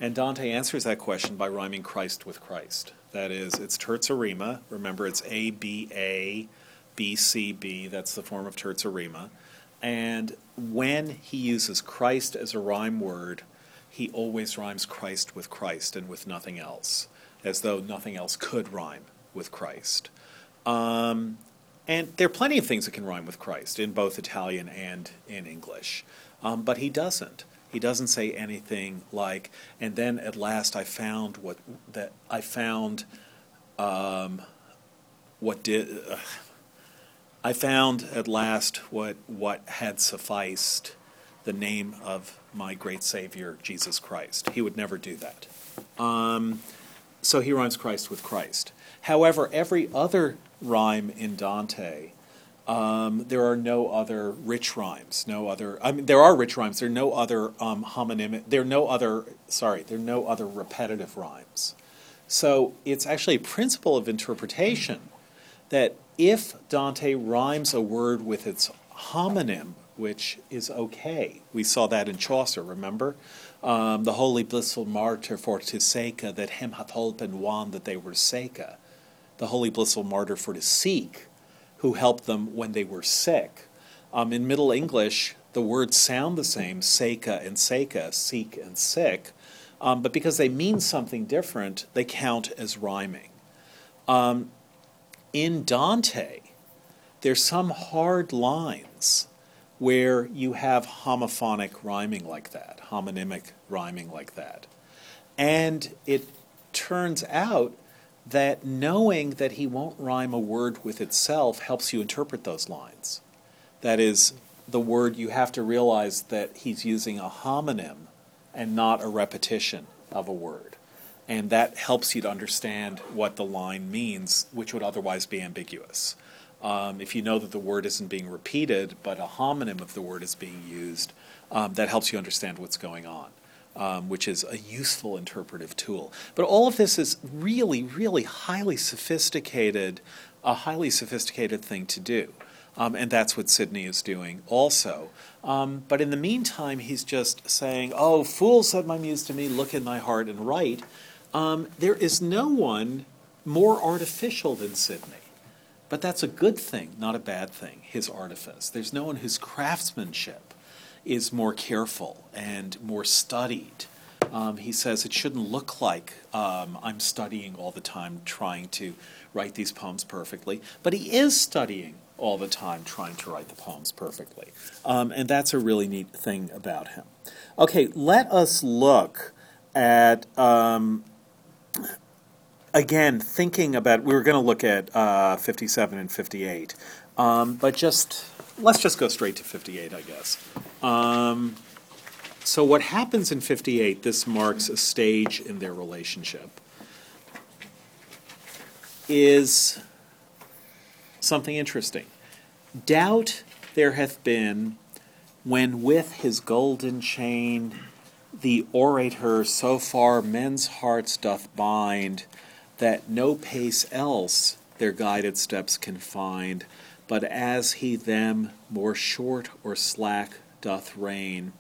And Dante answers that question by rhyming Christ with Christ. That is, it's terza rima. Remember, it's A, B, A, B, C, B. That's the form of terza rima. And when he uses Christ as a rhyme word, he always rhymes Christ with Christ and with nothing else, as though nothing else could rhyme with Christ. Um, and there are plenty of things that can rhyme with Christ in both Italian and in English, um, but he doesn't. He doesn't say anything like, and then at last I found what that I found um, what did uh, I found at last what what had sufficed the name of my great Savior Jesus Christ. He would never do that. Um, so he rhymes Christ with Christ. However, every other rhyme in Dante, um, there are no other rich rhymes. No other. I mean, there are rich rhymes. There are no other um, homonym. There are no other. Sorry, there are no other repetitive rhymes. So it's actually a principle of interpretation that if Dante rhymes a word with its homonym, which is okay, we saw that in Chaucer. Remember, um, the holy blissful martyr for to seca that him hath holpen won that they were seca, the holy blissful martyr for to seek who helped them when they were sick. Um, in Middle English, the words sound the same, seca and seca, seek and sick, um, but because they mean something different, they count as rhyming. Um, in Dante, there's some hard lines where you have homophonic rhyming like that, homonymic rhyming like that. And it turns out that knowing that he won't rhyme a word with itself helps you interpret those lines. That is, the word you have to realize that he's using a homonym and not a repetition of a word. And that helps you to understand what the line means, which would otherwise be ambiguous. Um, if you know that the word isn't being repeated, but a homonym of the word is being used, um, that helps you understand what's going on um, which is a useful interpretive tool. But all of this is really, really highly sophisticated, a highly sophisticated thing to do. Um, and that's what Sidney is doing also. Um, but in the meantime, he's just saying, Oh, fool, said my muse to me, look in thy heart and write. Um, there is no one more artificial than Sidney. But that's a good thing, not a bad thing, his artifice. There's no one whose craftsmanship is more careful and more studied. Um, he says it shouldn't look like um, I'm studying all the time, trying to write these poems perfectly, but he is studying all the time, trying to write the poems perfectly. Um, and that's a really neat thing about him. Okay, let us look at, um, again, thinking about, we were going to look at uh, 57 and 58, um, but just let's just go straight to 58, I guess. Um, so, what happens in 58, this marks a stage in their relationship, is something interesting. Doubt there hath been when with his golden chain the orator so far men's hearts doth bind that no pace else their guided steps can find but as he them more short or slack doth reign.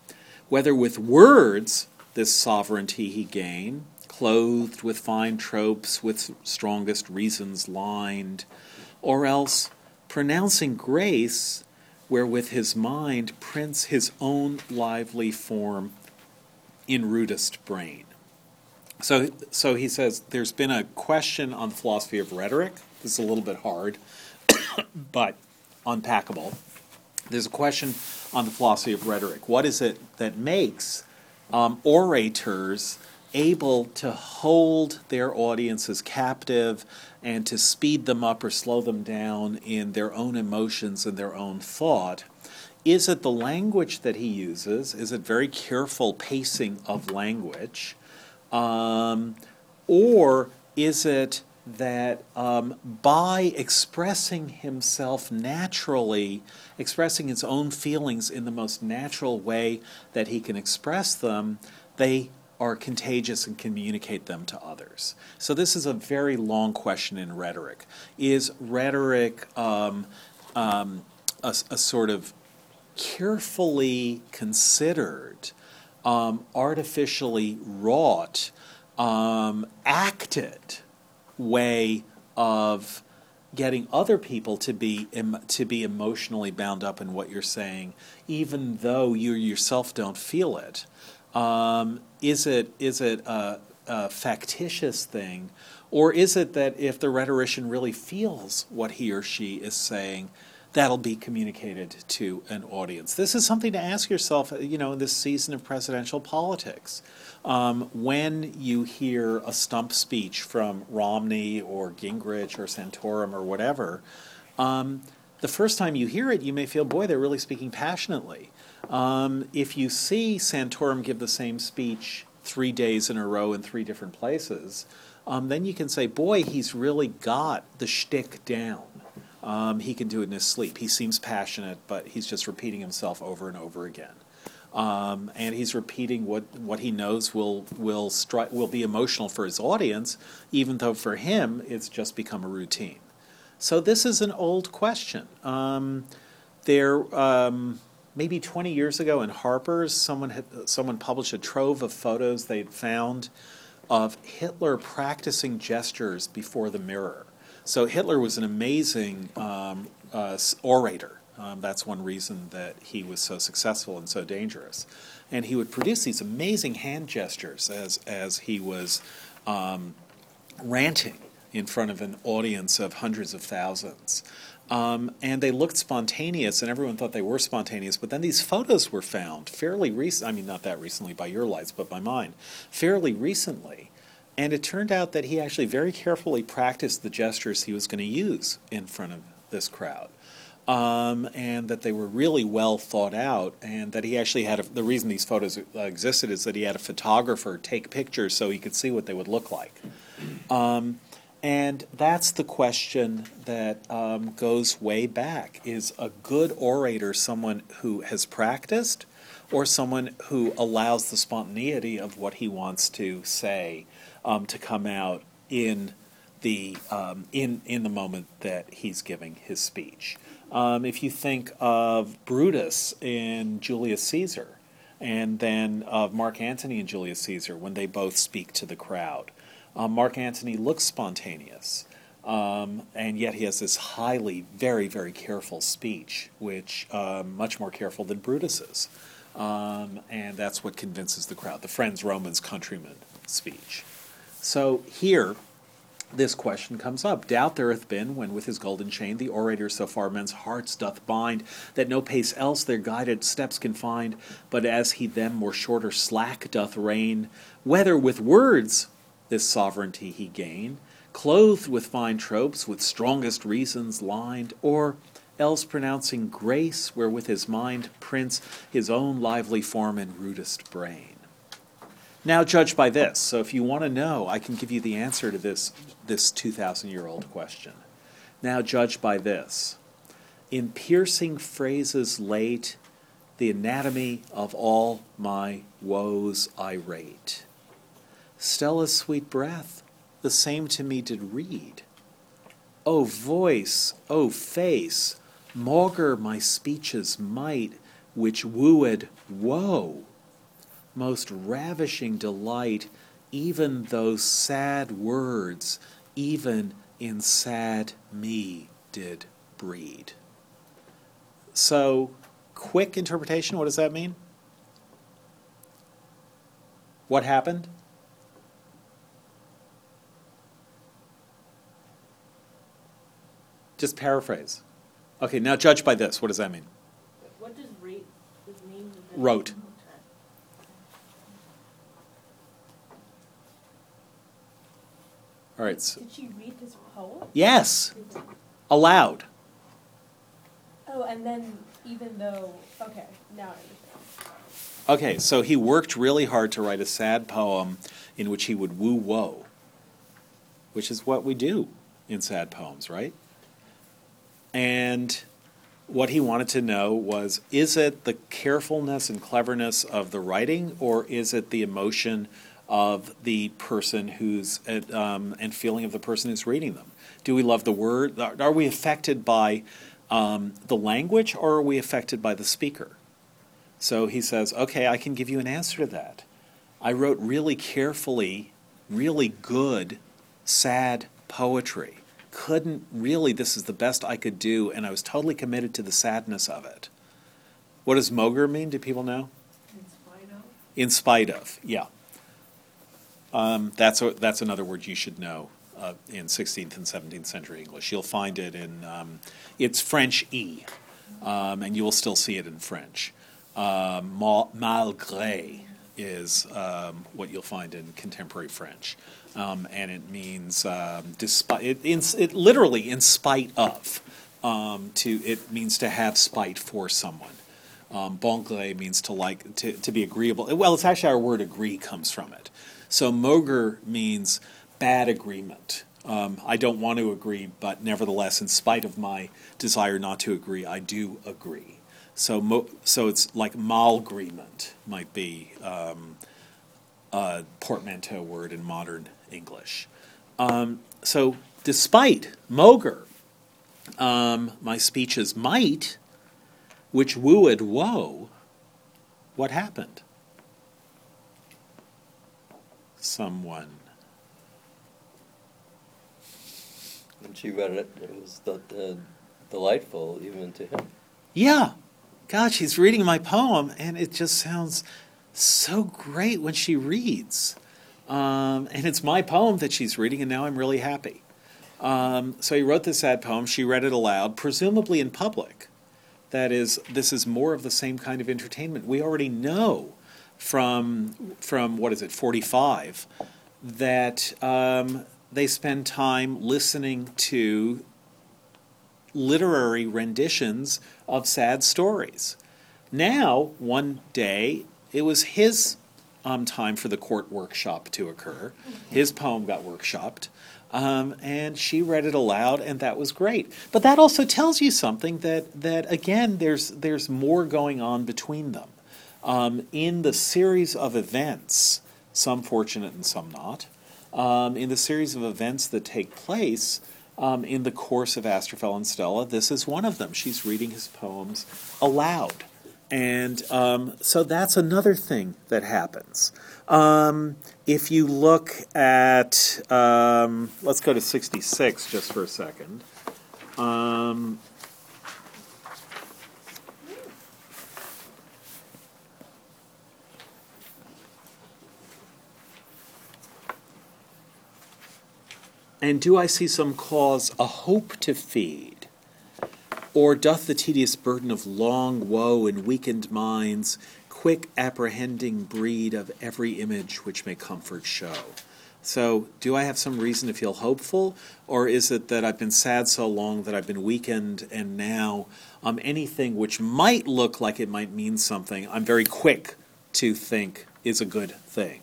Whether with words this sovereignty he gain, clothed with fine tropes, with strongest reasons lined, or else pronouncing grace, wherewith his mind prints his own lively form in rudest brain. So, so he says there's been a question on the philosophy of rhetoric. This is a little bit hard, but unpackable. There's a question on the philosophy of rhetoric. What is it that makes um, orators able to hold their audiences captive and to speed them up or slow them down in their own emotions and their own thought? Is it the language that he uses? Is it very careful pacing of language? Um, or is it that um, by expressing himself naturally, expressing his own feelings in the most natural way that he can express them, they are contagious and communicate them to others. So, this is a very long question in rhetoric. Is rhetoric um, um, a, a, sort of carefully considered, um, artificially wrought, um, acted? way of getting other people to be to be emotionally bound up in what you're saying, even though you yourself don't feel it. Um, is it is it a, a factitious thing, or is it that if the rhetorician really feels what he or she is saying, that'll be communicated to an audience? This is something to ask yourself. You know, in this season of presidential politics, um, when you hear a stump speech from Romney or Gingrich or Santorum or whatever. Um, the first time you hear it, you may feel, boy, they're really speaking passionately. Um, if you see Santorum give the same speech three days in a row in three different places, um, then you can say, boy, he's really got the shtick down. Um, he can do it in his sleep. He seems passionate, but he's just repeating himself over and over again. Um, and he's repeating what, what he knows will will stri- will be emotional for his audience, even though for him it's just become a routine. So this is an old question. Um, there, um, maybe 20 years ago in Harper's, someone had, someone published a trove of photos they'd found of Hitler practicing gestures before the mirror. So Hitler was an amazing um, uh, orator. Um, that's one reason that he was so successful and so dangerous. And he would produce these amazing hand gestures as as he was um, ranting in front of an audience of hundreds of thousands. Um, and they looked spontaneous, and everyone thought they were spontaneous. But then these photos were found fairly recent. I mean, not that recently by your lights, but by mine, fairly recently. And it turned out that he actually very carefully practiced the gestures he was going to use in front of this crowd. Um, and that they were really well thought out, and that he actually had a, the reason these photos uh, existed is that he had a photographer take pictures so he could see what they would look like. Um, and that's the question that um, goes way back: is a good orator someone who has practiced, or someone who allows the spontaneity of what he wants to say um, to come out in the um, in in the moment that he's giving his speech? Um, if you think of Brutus in Julius Caesar, and then of Mark Antony and Julius Caesar when they both speak to the crowd, um, Mark Antony looks spontaneous, um, and yet he has this highly, very, very careful speech, which um, much more careful than Brutus's, um, and that's what convinces the crowd. The friends, Romans, countrymen speech. So here, this question comes up. Doubt there hath been, when with his golden chain the orator so far men's hearts doth bind, that no pace else their guided steps can find, but as he them more short or slack doth rein, whether with words this sovereignty he gain, clothed with fine tropes, with strongest reasons lined, or else pronouncing grace wherewith his mind prints his own lively form and rudest brain. Now judge by this. So if you want to know, I can give you the answer to this this 2000 year old question. Now judge by this. In piercing phrases late, the anatomy of all my woes I rate. Stella's sweet breath, the same to me did read. O voice, O face, maugre my speech's might, which wooed woe most ravishing delight, even those sad words, even in sad me did breed. So, quick interpretation what does that mean? What happened? Just paraphrase. Okay, now judge by this. What does that mean? What does does mean? Wrote. All right. So, Did she read his poem? yes, aloud. Oh, and then even though, okay, now I understand. Okay, so he worked really hard to write a sad poem in which he would woo woe, which is what we do in sad poems, right? And what he wanted to know was is it the carefulness and cleverness of the writing, or is it the emotion of the person who's um, and feeling of the person who's reading them? Do we love the word? Are we affected by um, the language, or are we affected by the speaker? So he says, okay, I can give you an answer to that. I wrote really carefully, really good, sad poetry. Couldn't really, this is the best I could do, and I was totally committed to the sadness of it. What does maugre mean? Do people know? In spite of? In spite of, yeah. Um, that's a, that's another word you should know uh, in 16th and 17th century English. You'll find it in um, it's French e, um, and you will still see it in French. Mal, malgré is um, what you'll find in contemporary French, um, and it means despite. It, in, it literally in spite of. To it means to have spite for someone. Um, bon gré means to like to, to be agreeable. Well, it's actually our word agree comes from it. So maugre means bad agreement. Um, I don't want to agree, but nevertheless, in spite of my desire not to agree, I do agree. So, mo- so it's like malagreement might be um, a portmanteau word in modern English. Um, so, despite maugre, um, my speeches might, which wooed woe, what happened? Someone. When she read it, it was the delightful even to him. Yeah. God, she's reading my poem, and it just sounds so great when she reads. Um, and it's my poem that she's reading, and now I'm really happy. Um, so he wrote this sad poem. She read it aloud, presumably in public. That is, this is more of the same kind of entertainment. We already know from from what is it, 45, that um, they spend time listening to literary renditions of sad stories. Now, one day, it was his um, time for the court workshop to occur. His poem got workshopped. Um, and she read it aloud, and that was great. But that also tells you something that, that again, there's, there's more going on between them. Um, in the series of events, some fortunate and some not, um, in the series of events that take place um, in the course of Astrophel and Stella, this is one of them. She's reading his poems aloud. And um, so that's another thing that happens. Um, if you look at, um, let's go to 66 just for a second. And do I see some cause a hope to feed? Or doth the tedious burden of long woe in weakened minds quick apprehending breed of every image which may comfort show? So, do I have some reason to feel hopeful, or is it that I've been sad so long that I've been weakened, and now um, anything which might look like it might mean something, I'm very quick to think is a good thing?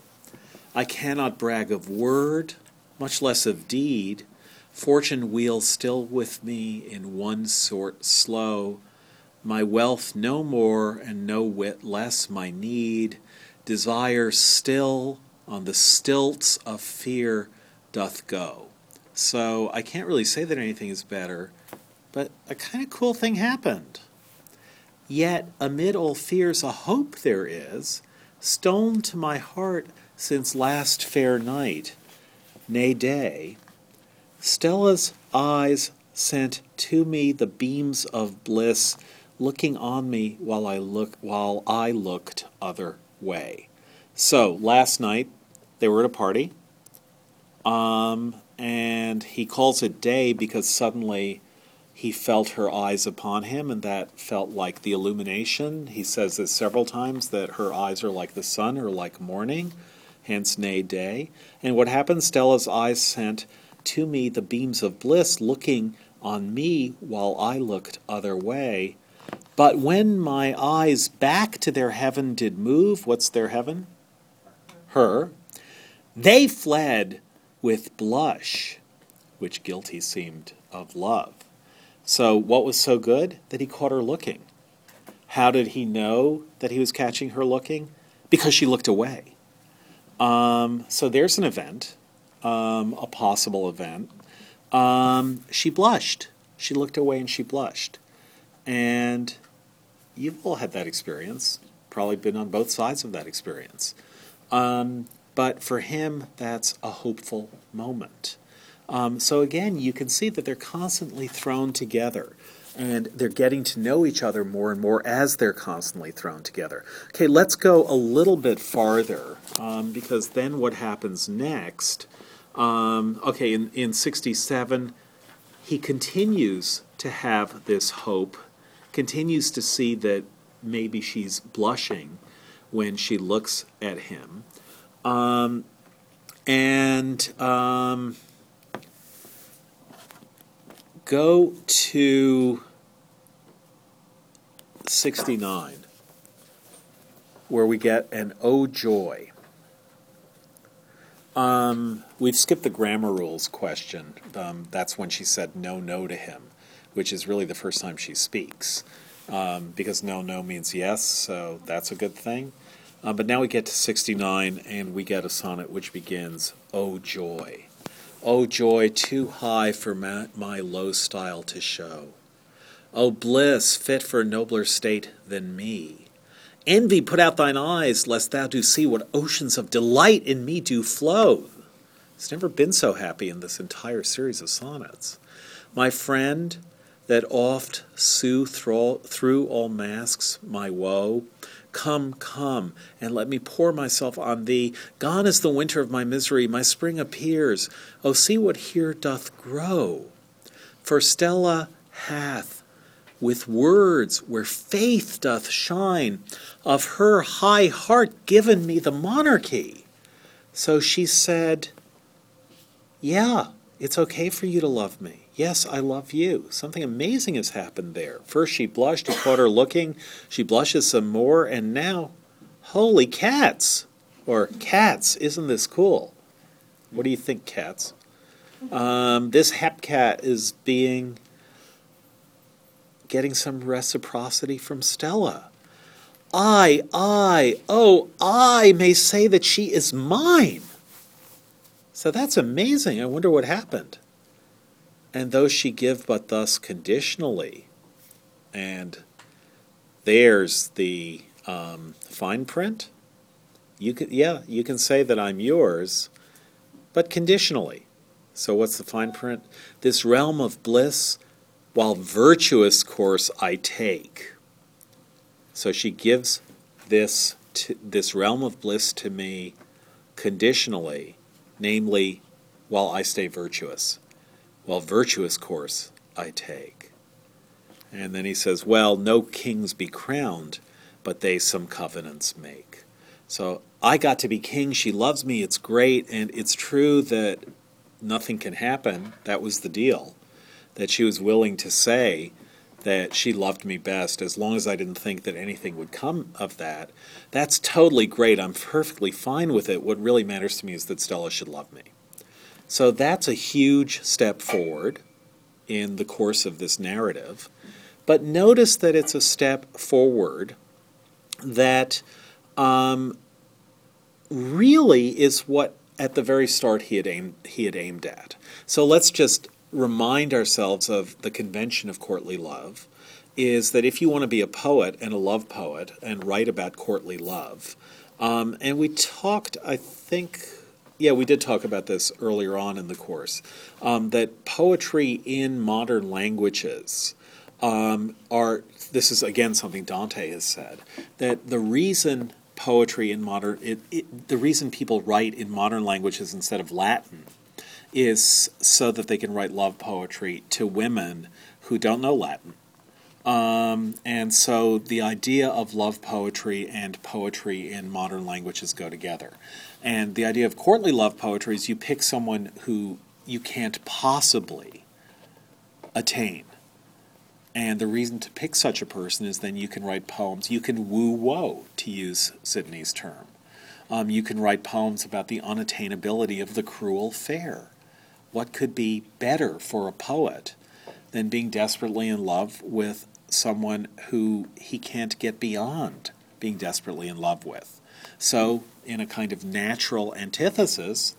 I cannot brag of word, much less of deed. Fortune wheels still with me in one sort slow. My wealth no more and no whit less my need. Desire still on the stilts of fear doth go. So I can't really say that anything is better, but a kind of cool thing happened. Yet amid all fears a hope there is, stone to my heart since last fair night nay day, Stella's eyes sent to me the beams of bliss, looking on me while I look while I looked other way. So last night they were at a party, um, and he calls it day because suddenly he felt her eyes upon him, and that felt like the illumination. He says this several times that her eyes are like the sun or like morning hence nay day. And what happened? Stella's eyes sent to me the beams of bliss, looking on me while I looked other way. But when my eyes back to their heaven did move, what's their heaven? Her. They fled with blush, which guilty seemed of love. So, what was so good? That he caught her looking. How did he know that he was catching her looking? Because she looked away. Um, so there's an event, um, a possible event. Um, she blushed. She looked away and she blushed. And you've all had that experience, probably been on both sides of that experience. Um, but for him, that's a hopeful moment. Um, so again, you can see that they're constantly thrown together. And they're getting to know each other more and more as they're constantly thrown together. Okay, let's go a little bit farther um, because then what happens next? Um, okay, in, in 67, he continues to have this hope, continues to see that maybe she's blushing when she looks at him. Um, and um, go to 69, where we get an oh joy. Um, we've skipped the grammar rules question. Um, that's when she said no, no to him, which is really the first time she speaks. Um, because no, no means yes, so that's a good thing. Uh, but now we get to 69, and we get a sonnet which begins, Oh joy. Oh joy, too high for my, my low style to show. Oh bliss, fit for nobler state than me. Envy, put out thine eyes, lest thou do see what oceans of delight in me do flow. It's never been so happy in this entire series of sonnets. My friend, that oft sue through all masks my woe, Come, come, and let me pour myself on thee. Gone is the winter of my misery, my spring appears. Oh, see what here doth grow. For Stella hath, with words where faith doth shine, of her high heart given me the monarchy. So she said, Yeah, it's okay for you to love me. Yes, I love you. Something amazing has happened there. First she blushed, he caught her looking. She blushes some more, and now, holy cats! Or cats, isn't this cool? What do you think, cats? Um, this hepcat is being getting some reciprocity from Stella. I, I, oh, I may say that she is mine. So that's amazing. I wonder what happened. And though she give but thus conditionally, and there's the um, fine print. You can, yeah, you can say that I'm yours, but conditionally. So what's the fine print? This realm of bliss, while virtuous course I take. So she gives this this realm of bliss to me conditionally, namely, while I stay virtuous while virtuous course I take. And then he says, Well, no kings be crowned, but they some covenants make. So I got to be king. She loves me. It's great. And it's true that nothing can happen. That was the deal. That she was willing to say that she loved me best as long as I didn't think that anything would come of that. That's totally great. I'm perfectly fine with it. What really matters to me is that Stella should love me. So that's a huge step forward in the course of this narrative. But notice that it's a step forward that um, really is what at the very start he had aimed he had aimed at. So let's just remind ourselves of the convention of courtly love is that if you want to be a poet and a love poet and write about courtly love, um, and we talked, I think yeah, we did talk about this earlier on in the course. Um, that poetry in modern languages um, are. This is again something Dante has said that the reason poetry in modern it, it, the reason people write in modern languages instead of Latin is so that they can write love poetry to women who don't know Latin. Um, and so the idea of love poetry and poetry in modern languages go together. And the idea of courtly love poetry is you pick someone who you can't possibly attain. And the reason to pick such a person is then you can write poems. You can woo woe, to use Sidney's term. Um, you can write poems about the unattainability of the cruel fair. What could be better for a poet than being desperately in love with someone who he can't get beyond being desperately in love with? So in a kind of natural antithesis,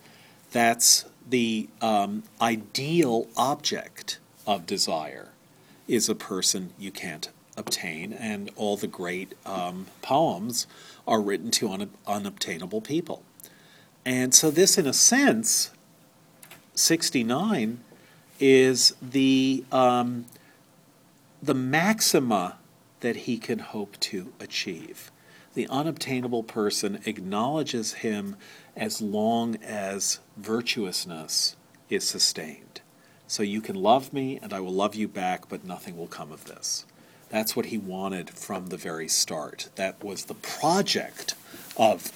that's the um, ideal object of desire is a person you can't obtain, and all the great um, poems are written to un- unobtainable people. And so, this, in a sense, 69 is the um, the maxima that he can hope to achieve. The unobtainable person acknowledges him as long as virtuousness is sustained. So you can love me and I will love you back, but nothing will come of this. That's what he wanted from the very start. That was the project of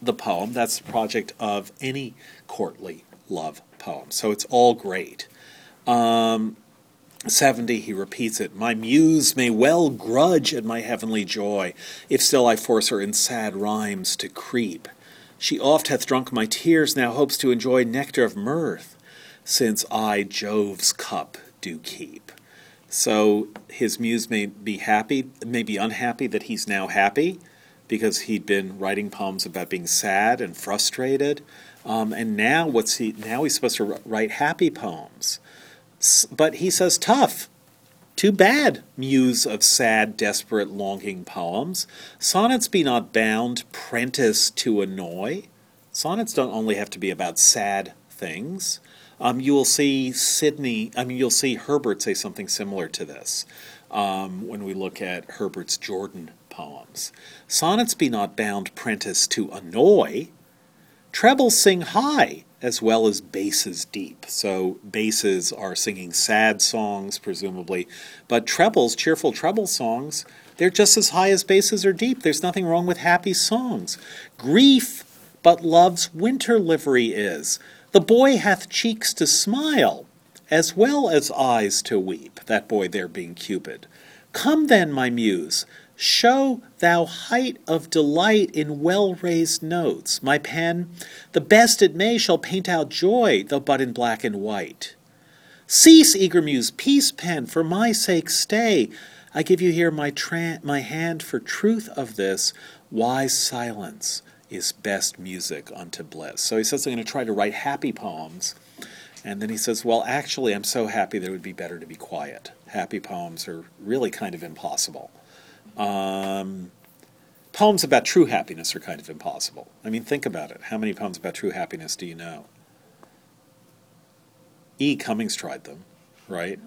the poem. That's the project of any courtly love poem. So it's all great. Um, 70, he repeats it My muse may well grudge at my heavenly joy, if still I force her in sad rhymes to creep. She oft hath drunk my tears, now hopes to enjoy nectar of mirth, since I Jove's cup do keep. So his muse may be happy, may be unhappy that he's now happy, because he'd been writing poems about being sad and frustrated. Um, and now what's he now he's supposed to write happy poems but he says tough. Too bad muse of sad desperate longing poems. Sonnets be not bound prentice to annoy. Sonnets don't only have to be about sad things. Um, you will see sidney i mean you'll see herbert say something similar to this um, when we look at herbert's jordan poems. Sonnets be not bound prentice to annoy trebles sing high as well as basses deep. So basses are singing sad songs, presumably, but trebles, cheerful treble songs, they're just as high as basses are deep. There's nothing wrong with happy songs. Grief, but love's winter livery is. The boy hath cheeks to smile, as well as eyes to weep. That boy there being Cupid. Come then, my muse, Show thou height of delight in well raised notes. My pen, the best it may, shall paint out joy, though but in black and white. Cease, eager muse, peace, pen, for my sake stay. I give you here my, tra- my hand for truth of this. Wise silence is best music unto bliss. So he says, I'm going to try to write happy poems. And then he says, Well, actually, I'm so happy that it would be better to be quiet. Happy poems are really kind of impossible. Um, poems about true happiness are kind of impossible. I mean, think about it. How many poems about true happiness do you know? E. Cummings tried them, right?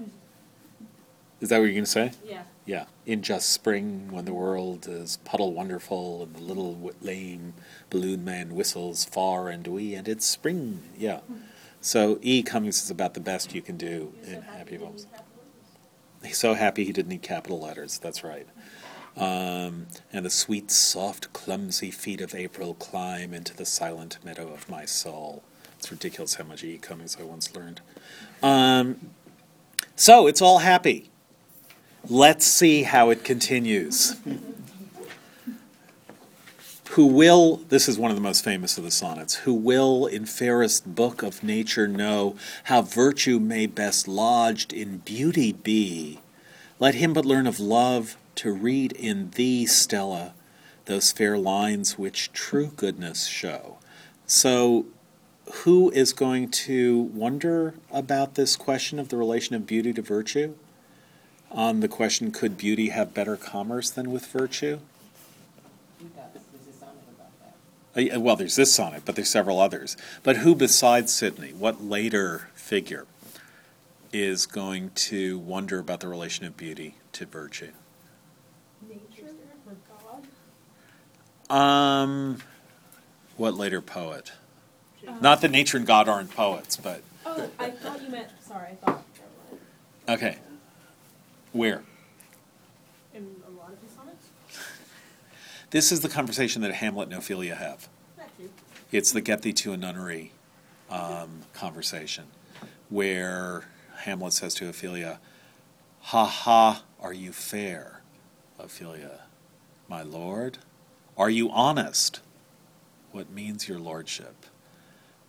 Is that what you're going to say? Yeah. Yeah. In just spring, when the world is puddle wonderful, and the little lame balloon man whistles far and wee, and it's spring. Yeah. So E. Cummings is about the best you can do He's in so happy didn't poems. need capital letters. He's so happy he didn't need capital letters. That's right. Um, and the sweet, soft, clumsy feet of April climb into the silent meadow of my soul. It's ridiculous how much E. Cummings I once learned. Um, so it's all happy. Let's see how it continues. who will, this is one of the most famous of the sonnets, who will in fairest book of nature know how virtue may best lodged in beauty be. Let him but learn of love to read in thee, Stella, those fair lines which true goodness show. So, who is going to wonder about this question of the relation of beauty to virtue? On the question, could beauty have better commerce than with virtue? Who does? There's a sonnet about that. Uh, Well, there's this sonnet, but there's several others. But who besides Sidney, what later figure is going to wonder about the relation of beauty to virtue? Nature or God? Um, what later poet? Not that nature and God aren't poets, but Oh, I thought you meant. Sorry, I thought. okay. Where? In a lot of his sonnets? This is the conversation that Hamlet and Ophelia have. That too. It's the get thee to a nunnery um, conversation, where Hamlet says to Ophelia, Ha ha, are you fair? Ophelia, my lord, are you honest? What means your lordship?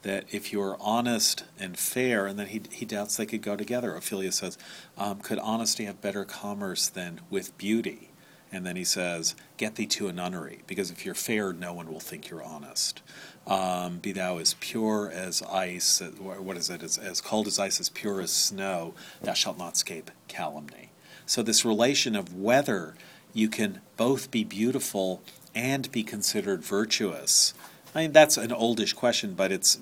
That if you're honest and fair, and then he, he doubts they could go together. Ophelia says, um, Could honesty have better commerce than with beauty? And then he says, Get thee to a nunnery, because if you're fair, no one will think you're honest. Um, be thou as pure as ice, what is it, as, as cold as ice, as pure as snow, thou shalt not escape calumny. So, this relation of whether you can both be beautiful and be considered virtuous. I mean, that's an oldish question, but it's,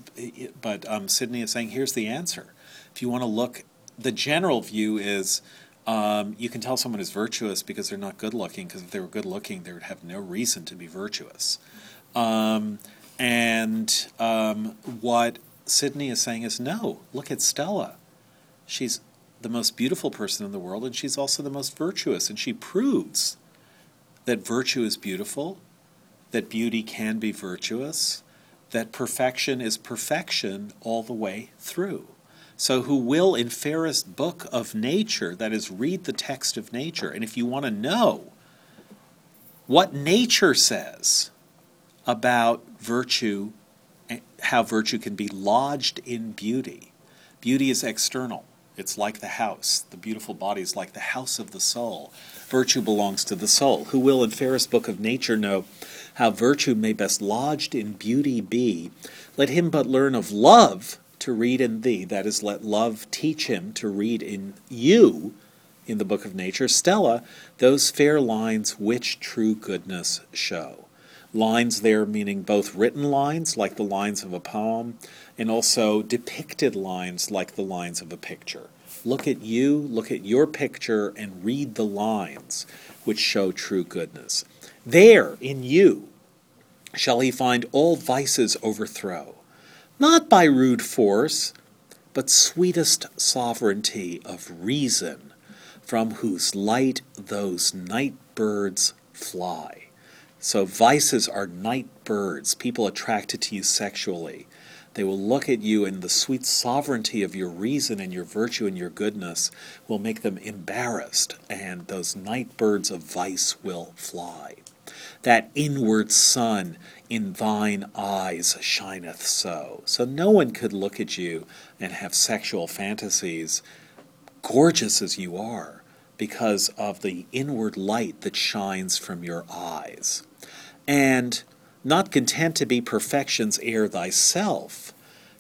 but um, Sidney is saying here's the answer. If you want to look, the general view is Um, you can tell someone is virtuous because they're not good looking, because if they were good looking, they would have no reason to be virtuous. Um, and um, what Sidney is saying is no, look at Stella. She's the most beautiful person in the world, and she's also the most virtuous, and she proves that virtue is beautiful, that beauty can be virtuous, that perfection is perfection all the way through. So, who will, in fairest book of nature, that is, read the text of nature, and if you want to know what nature says about virtue, how virtue can be lodged in beauty, beauty is external. It's like the house. The beautiful body is like the house of the soul. Virtue belongs to the soul. Who will, in fairest book of nature, know how virtue may best lodged in beauty be? Let him but learn of love to read in thee. That is, let love teach him to read in you, in the book of nature. Stella, those fair lines which true goodness show. Lines there meaning both written lines, like the lines of a poem, and also depicted lines, like the lines of a picture. Look at you, look at your picture, and read the lines which show true goodness. There, in you, shall he find all vices overthrow not by rude force, but sweetest sovereignty of reason, from whose light those night birds fly. So, vices are night birds, people attracted to you sexually. They will look at you, and the sweet sovereignty of your reason and your virtue and your goodness will make them embarrassed, and those night birds of vice will fly. That inward sun in thine eyes shineth so. So no one could look at you and have sexual fantasies, gorgeous as you are, because of the inward light that shines from your eyes. And not content to be perfection's heir thyself,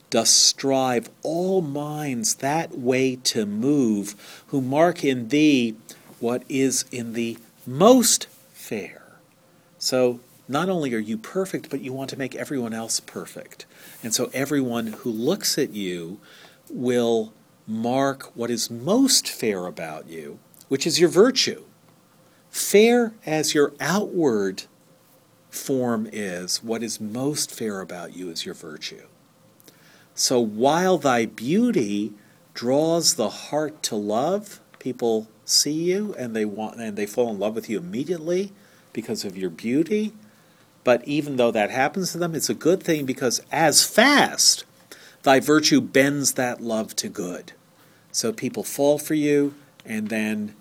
dost strive all minds that way to move, who mark in thee what is in the most fair. So not only are you perfect, but you want to make everyone else perfect. And so everyone who looks at you will mark what is most fair about you, which is your virtue. Fair as your outward form is, what is most fair about you is your virtue. So while thy beauty draws the heart to love, people see you and they want and they fall in love with you immediately because of your beauty but even though that happens to them, it's a good thing because as fast thy virtue bends that love to good. So people fall for you, and then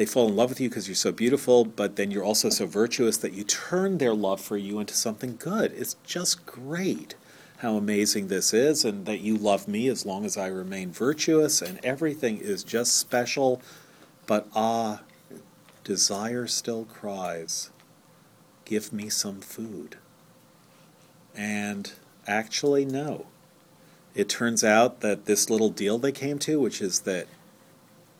they fall in love with you because you're so beautiful, but then you're also so virtuous that you turn their love for you into something good. It's just great how amazing this is, and that you love me as long as I remain virtuous, and everything is just special. But ah, desire still cries give me some food. And actually, no. It turns out that this little deal they came to, which is that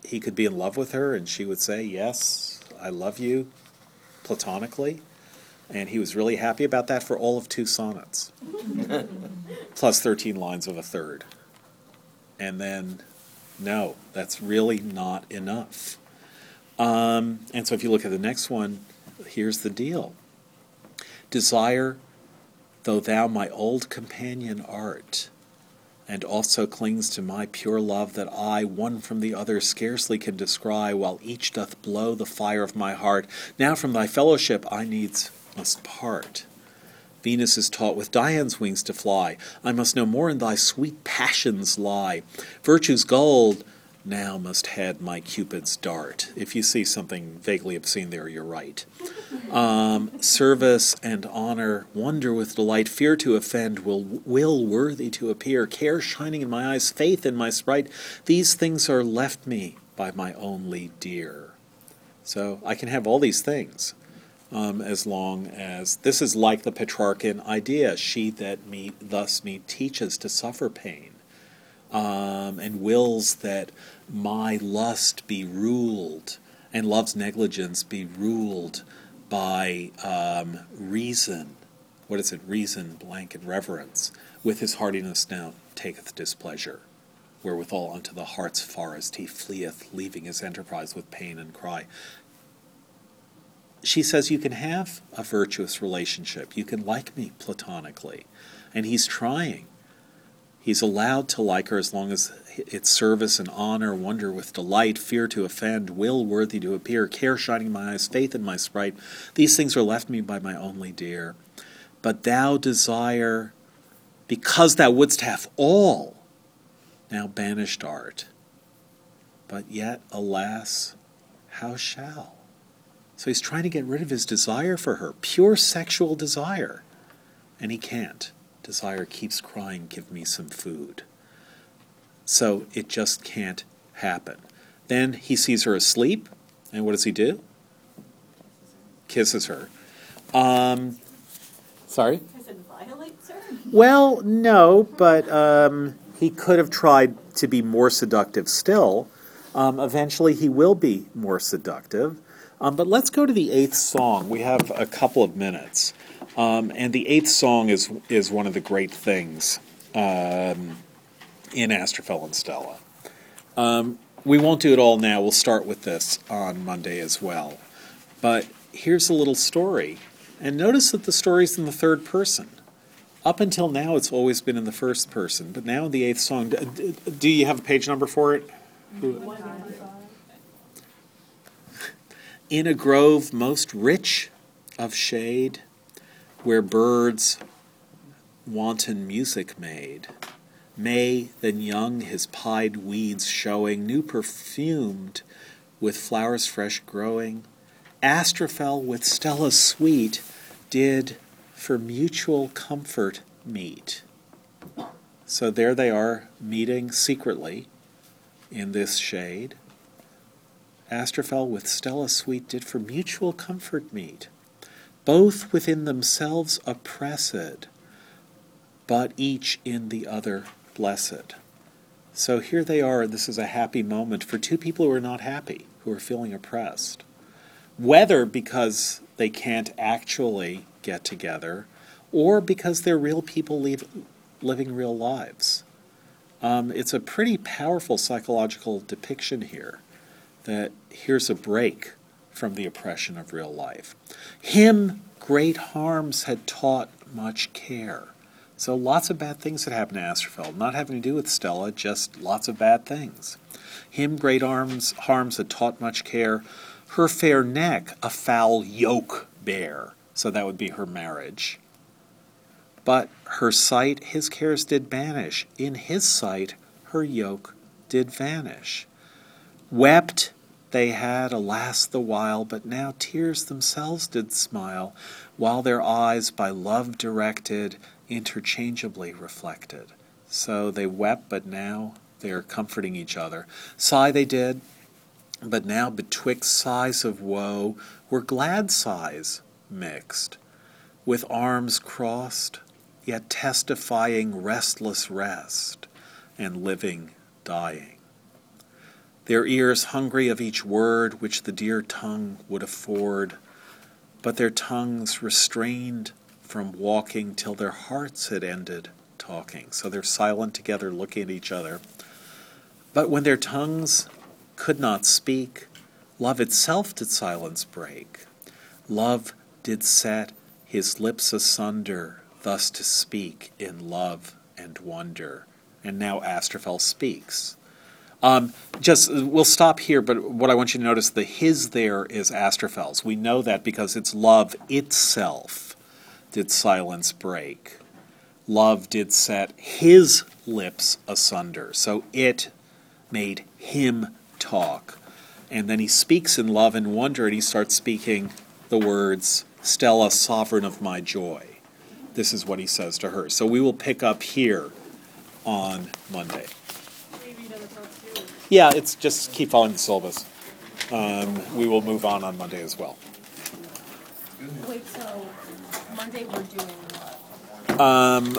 he could be in love with her and she would say, Yes, I love you, platonically. And he was really happy about that for all of two sonnets, plus 13 lines of a third. And then, no, that's really not enough. Um, and so if you look at the next one, here's the deal Desire, though thou my old companion art, and also clings to my pure love that I, one from the other, scarcely can descry, while each doth blow the fire of my heart. Now from thy fellowship I needs must part. Venus is taught with Dian's wings to fly. I must no more in thy sweet passions lie. Virtue's gold now must head my Cupid's dart. If you see something vaguely obscene there, you're right. Um, service and honor, wonder with delight, fear to offend, will, will worthy to appear, care shining in my eyes, faith in my sprite. These things are left me by my only dear. So I can have all these things. Um, as long as this is like the Petrarchan idea, she that me thus me teaches to suffer pain um, and wills that my lust be ruled and love's negligence be ruled by um, reason. What is it? Reason, blank, and reverence. With his hardiness now taketh displeasure. wherewithal unto the heart's forest he fleeth, leaving his enterprise with pain and cry. She says, You can have a virtuous relationship. You can like me platonically. And he's trying. He's allowed to like her as long as it's service and honor, wonder with delight, fear to offend, will worthy to appear, care shining in my eyes, faith in my sprite. These things are left me by my only dear. But thou desire, because thou wouldst have all, now banished art. But yet, alas, how shall? So he's trying to get rid of his desire for her, pure sexual desire. And he can't. Desire keeps crying, Give me some food. So it just can't happen. Then he sees her asleep, and what does he do? Kisses her. Um, sorry? Because it violates her? Well, no, but um, he could have tried to be more seductive still. Um, eventually, he will be more seductive. Um, but let's go to the eighth song. We have a couple of minutes. Um, and the eighth song is, is one of the great things um, in Astrophel and Stella. Um, we won't do it all now. We'll start with this on Monday as well. But here's a little story. And notice that the story's in the third person. Up until now, it's always been in the first person, but now in the eighth song, d- d- do you have a page number for it? In a grove most rich of shade, where birds wanton music made, May then young his pied weeds showing, new perfumed with flowers fresh growing, Astrophel with Stella sweet did for mutual comfort meet. So there they are meeting secretly in this shade. Astrophel with Stella sweet did for mutual comfort meet, both within themselves oppressed, but each in the other blessed. So here they are, this is a happy moment for two people who are not happy, who are feeling oppressed. Whether because they can't actually get together, or because they're real people leave, living real lives. Um, it's a pretty powerful psychological depiction here that here's a break from the oppression of real life. Him great harms had taught much care. So lots of bad things had happened to Astrophel, not having to do with Stella, just lots of bad things. Him great arms harms had taught much care. Her fair neck a foul yoke bare, so that would be her marriage. But her sight his cares did banish, in his sight her yoke did vanish. Wept they had, alas, the while, but now tears themselves did smile, while their eyes by love directed interchangeably reflected. So they wept, but now they are comforting each other. Sigh they did, but now betwixt sighs of woe were glad sighs mixed, with arms crossed, yet testifying restless rest and living dying. Their ears hungry of each word which the dear tongue would afford, but their tongues restrained from walking till their hearts had ended talking. So they're silent together, looking at each other. But when their tongues could not speak, love itself did silence break. Love did set his lips asunder, thus to speak in love and wonder. And now Astrophel speaks. Um, just we'll stop here, but what I want you to notice the his there is Astrophel's. We know that because it's love itself did silence break. Love did set his lips asunder. So it made him talk. And then he speaks in love and wonder, and he starts speaking the words, Stella, sovereign of my joy. This is what he says to her. So we will pick up here on Monday. Maybe another part two. Yeah, it's just keep following the syllabus. Um, we will move on on Monday as well. Wait, so Monday we're doing what? Um,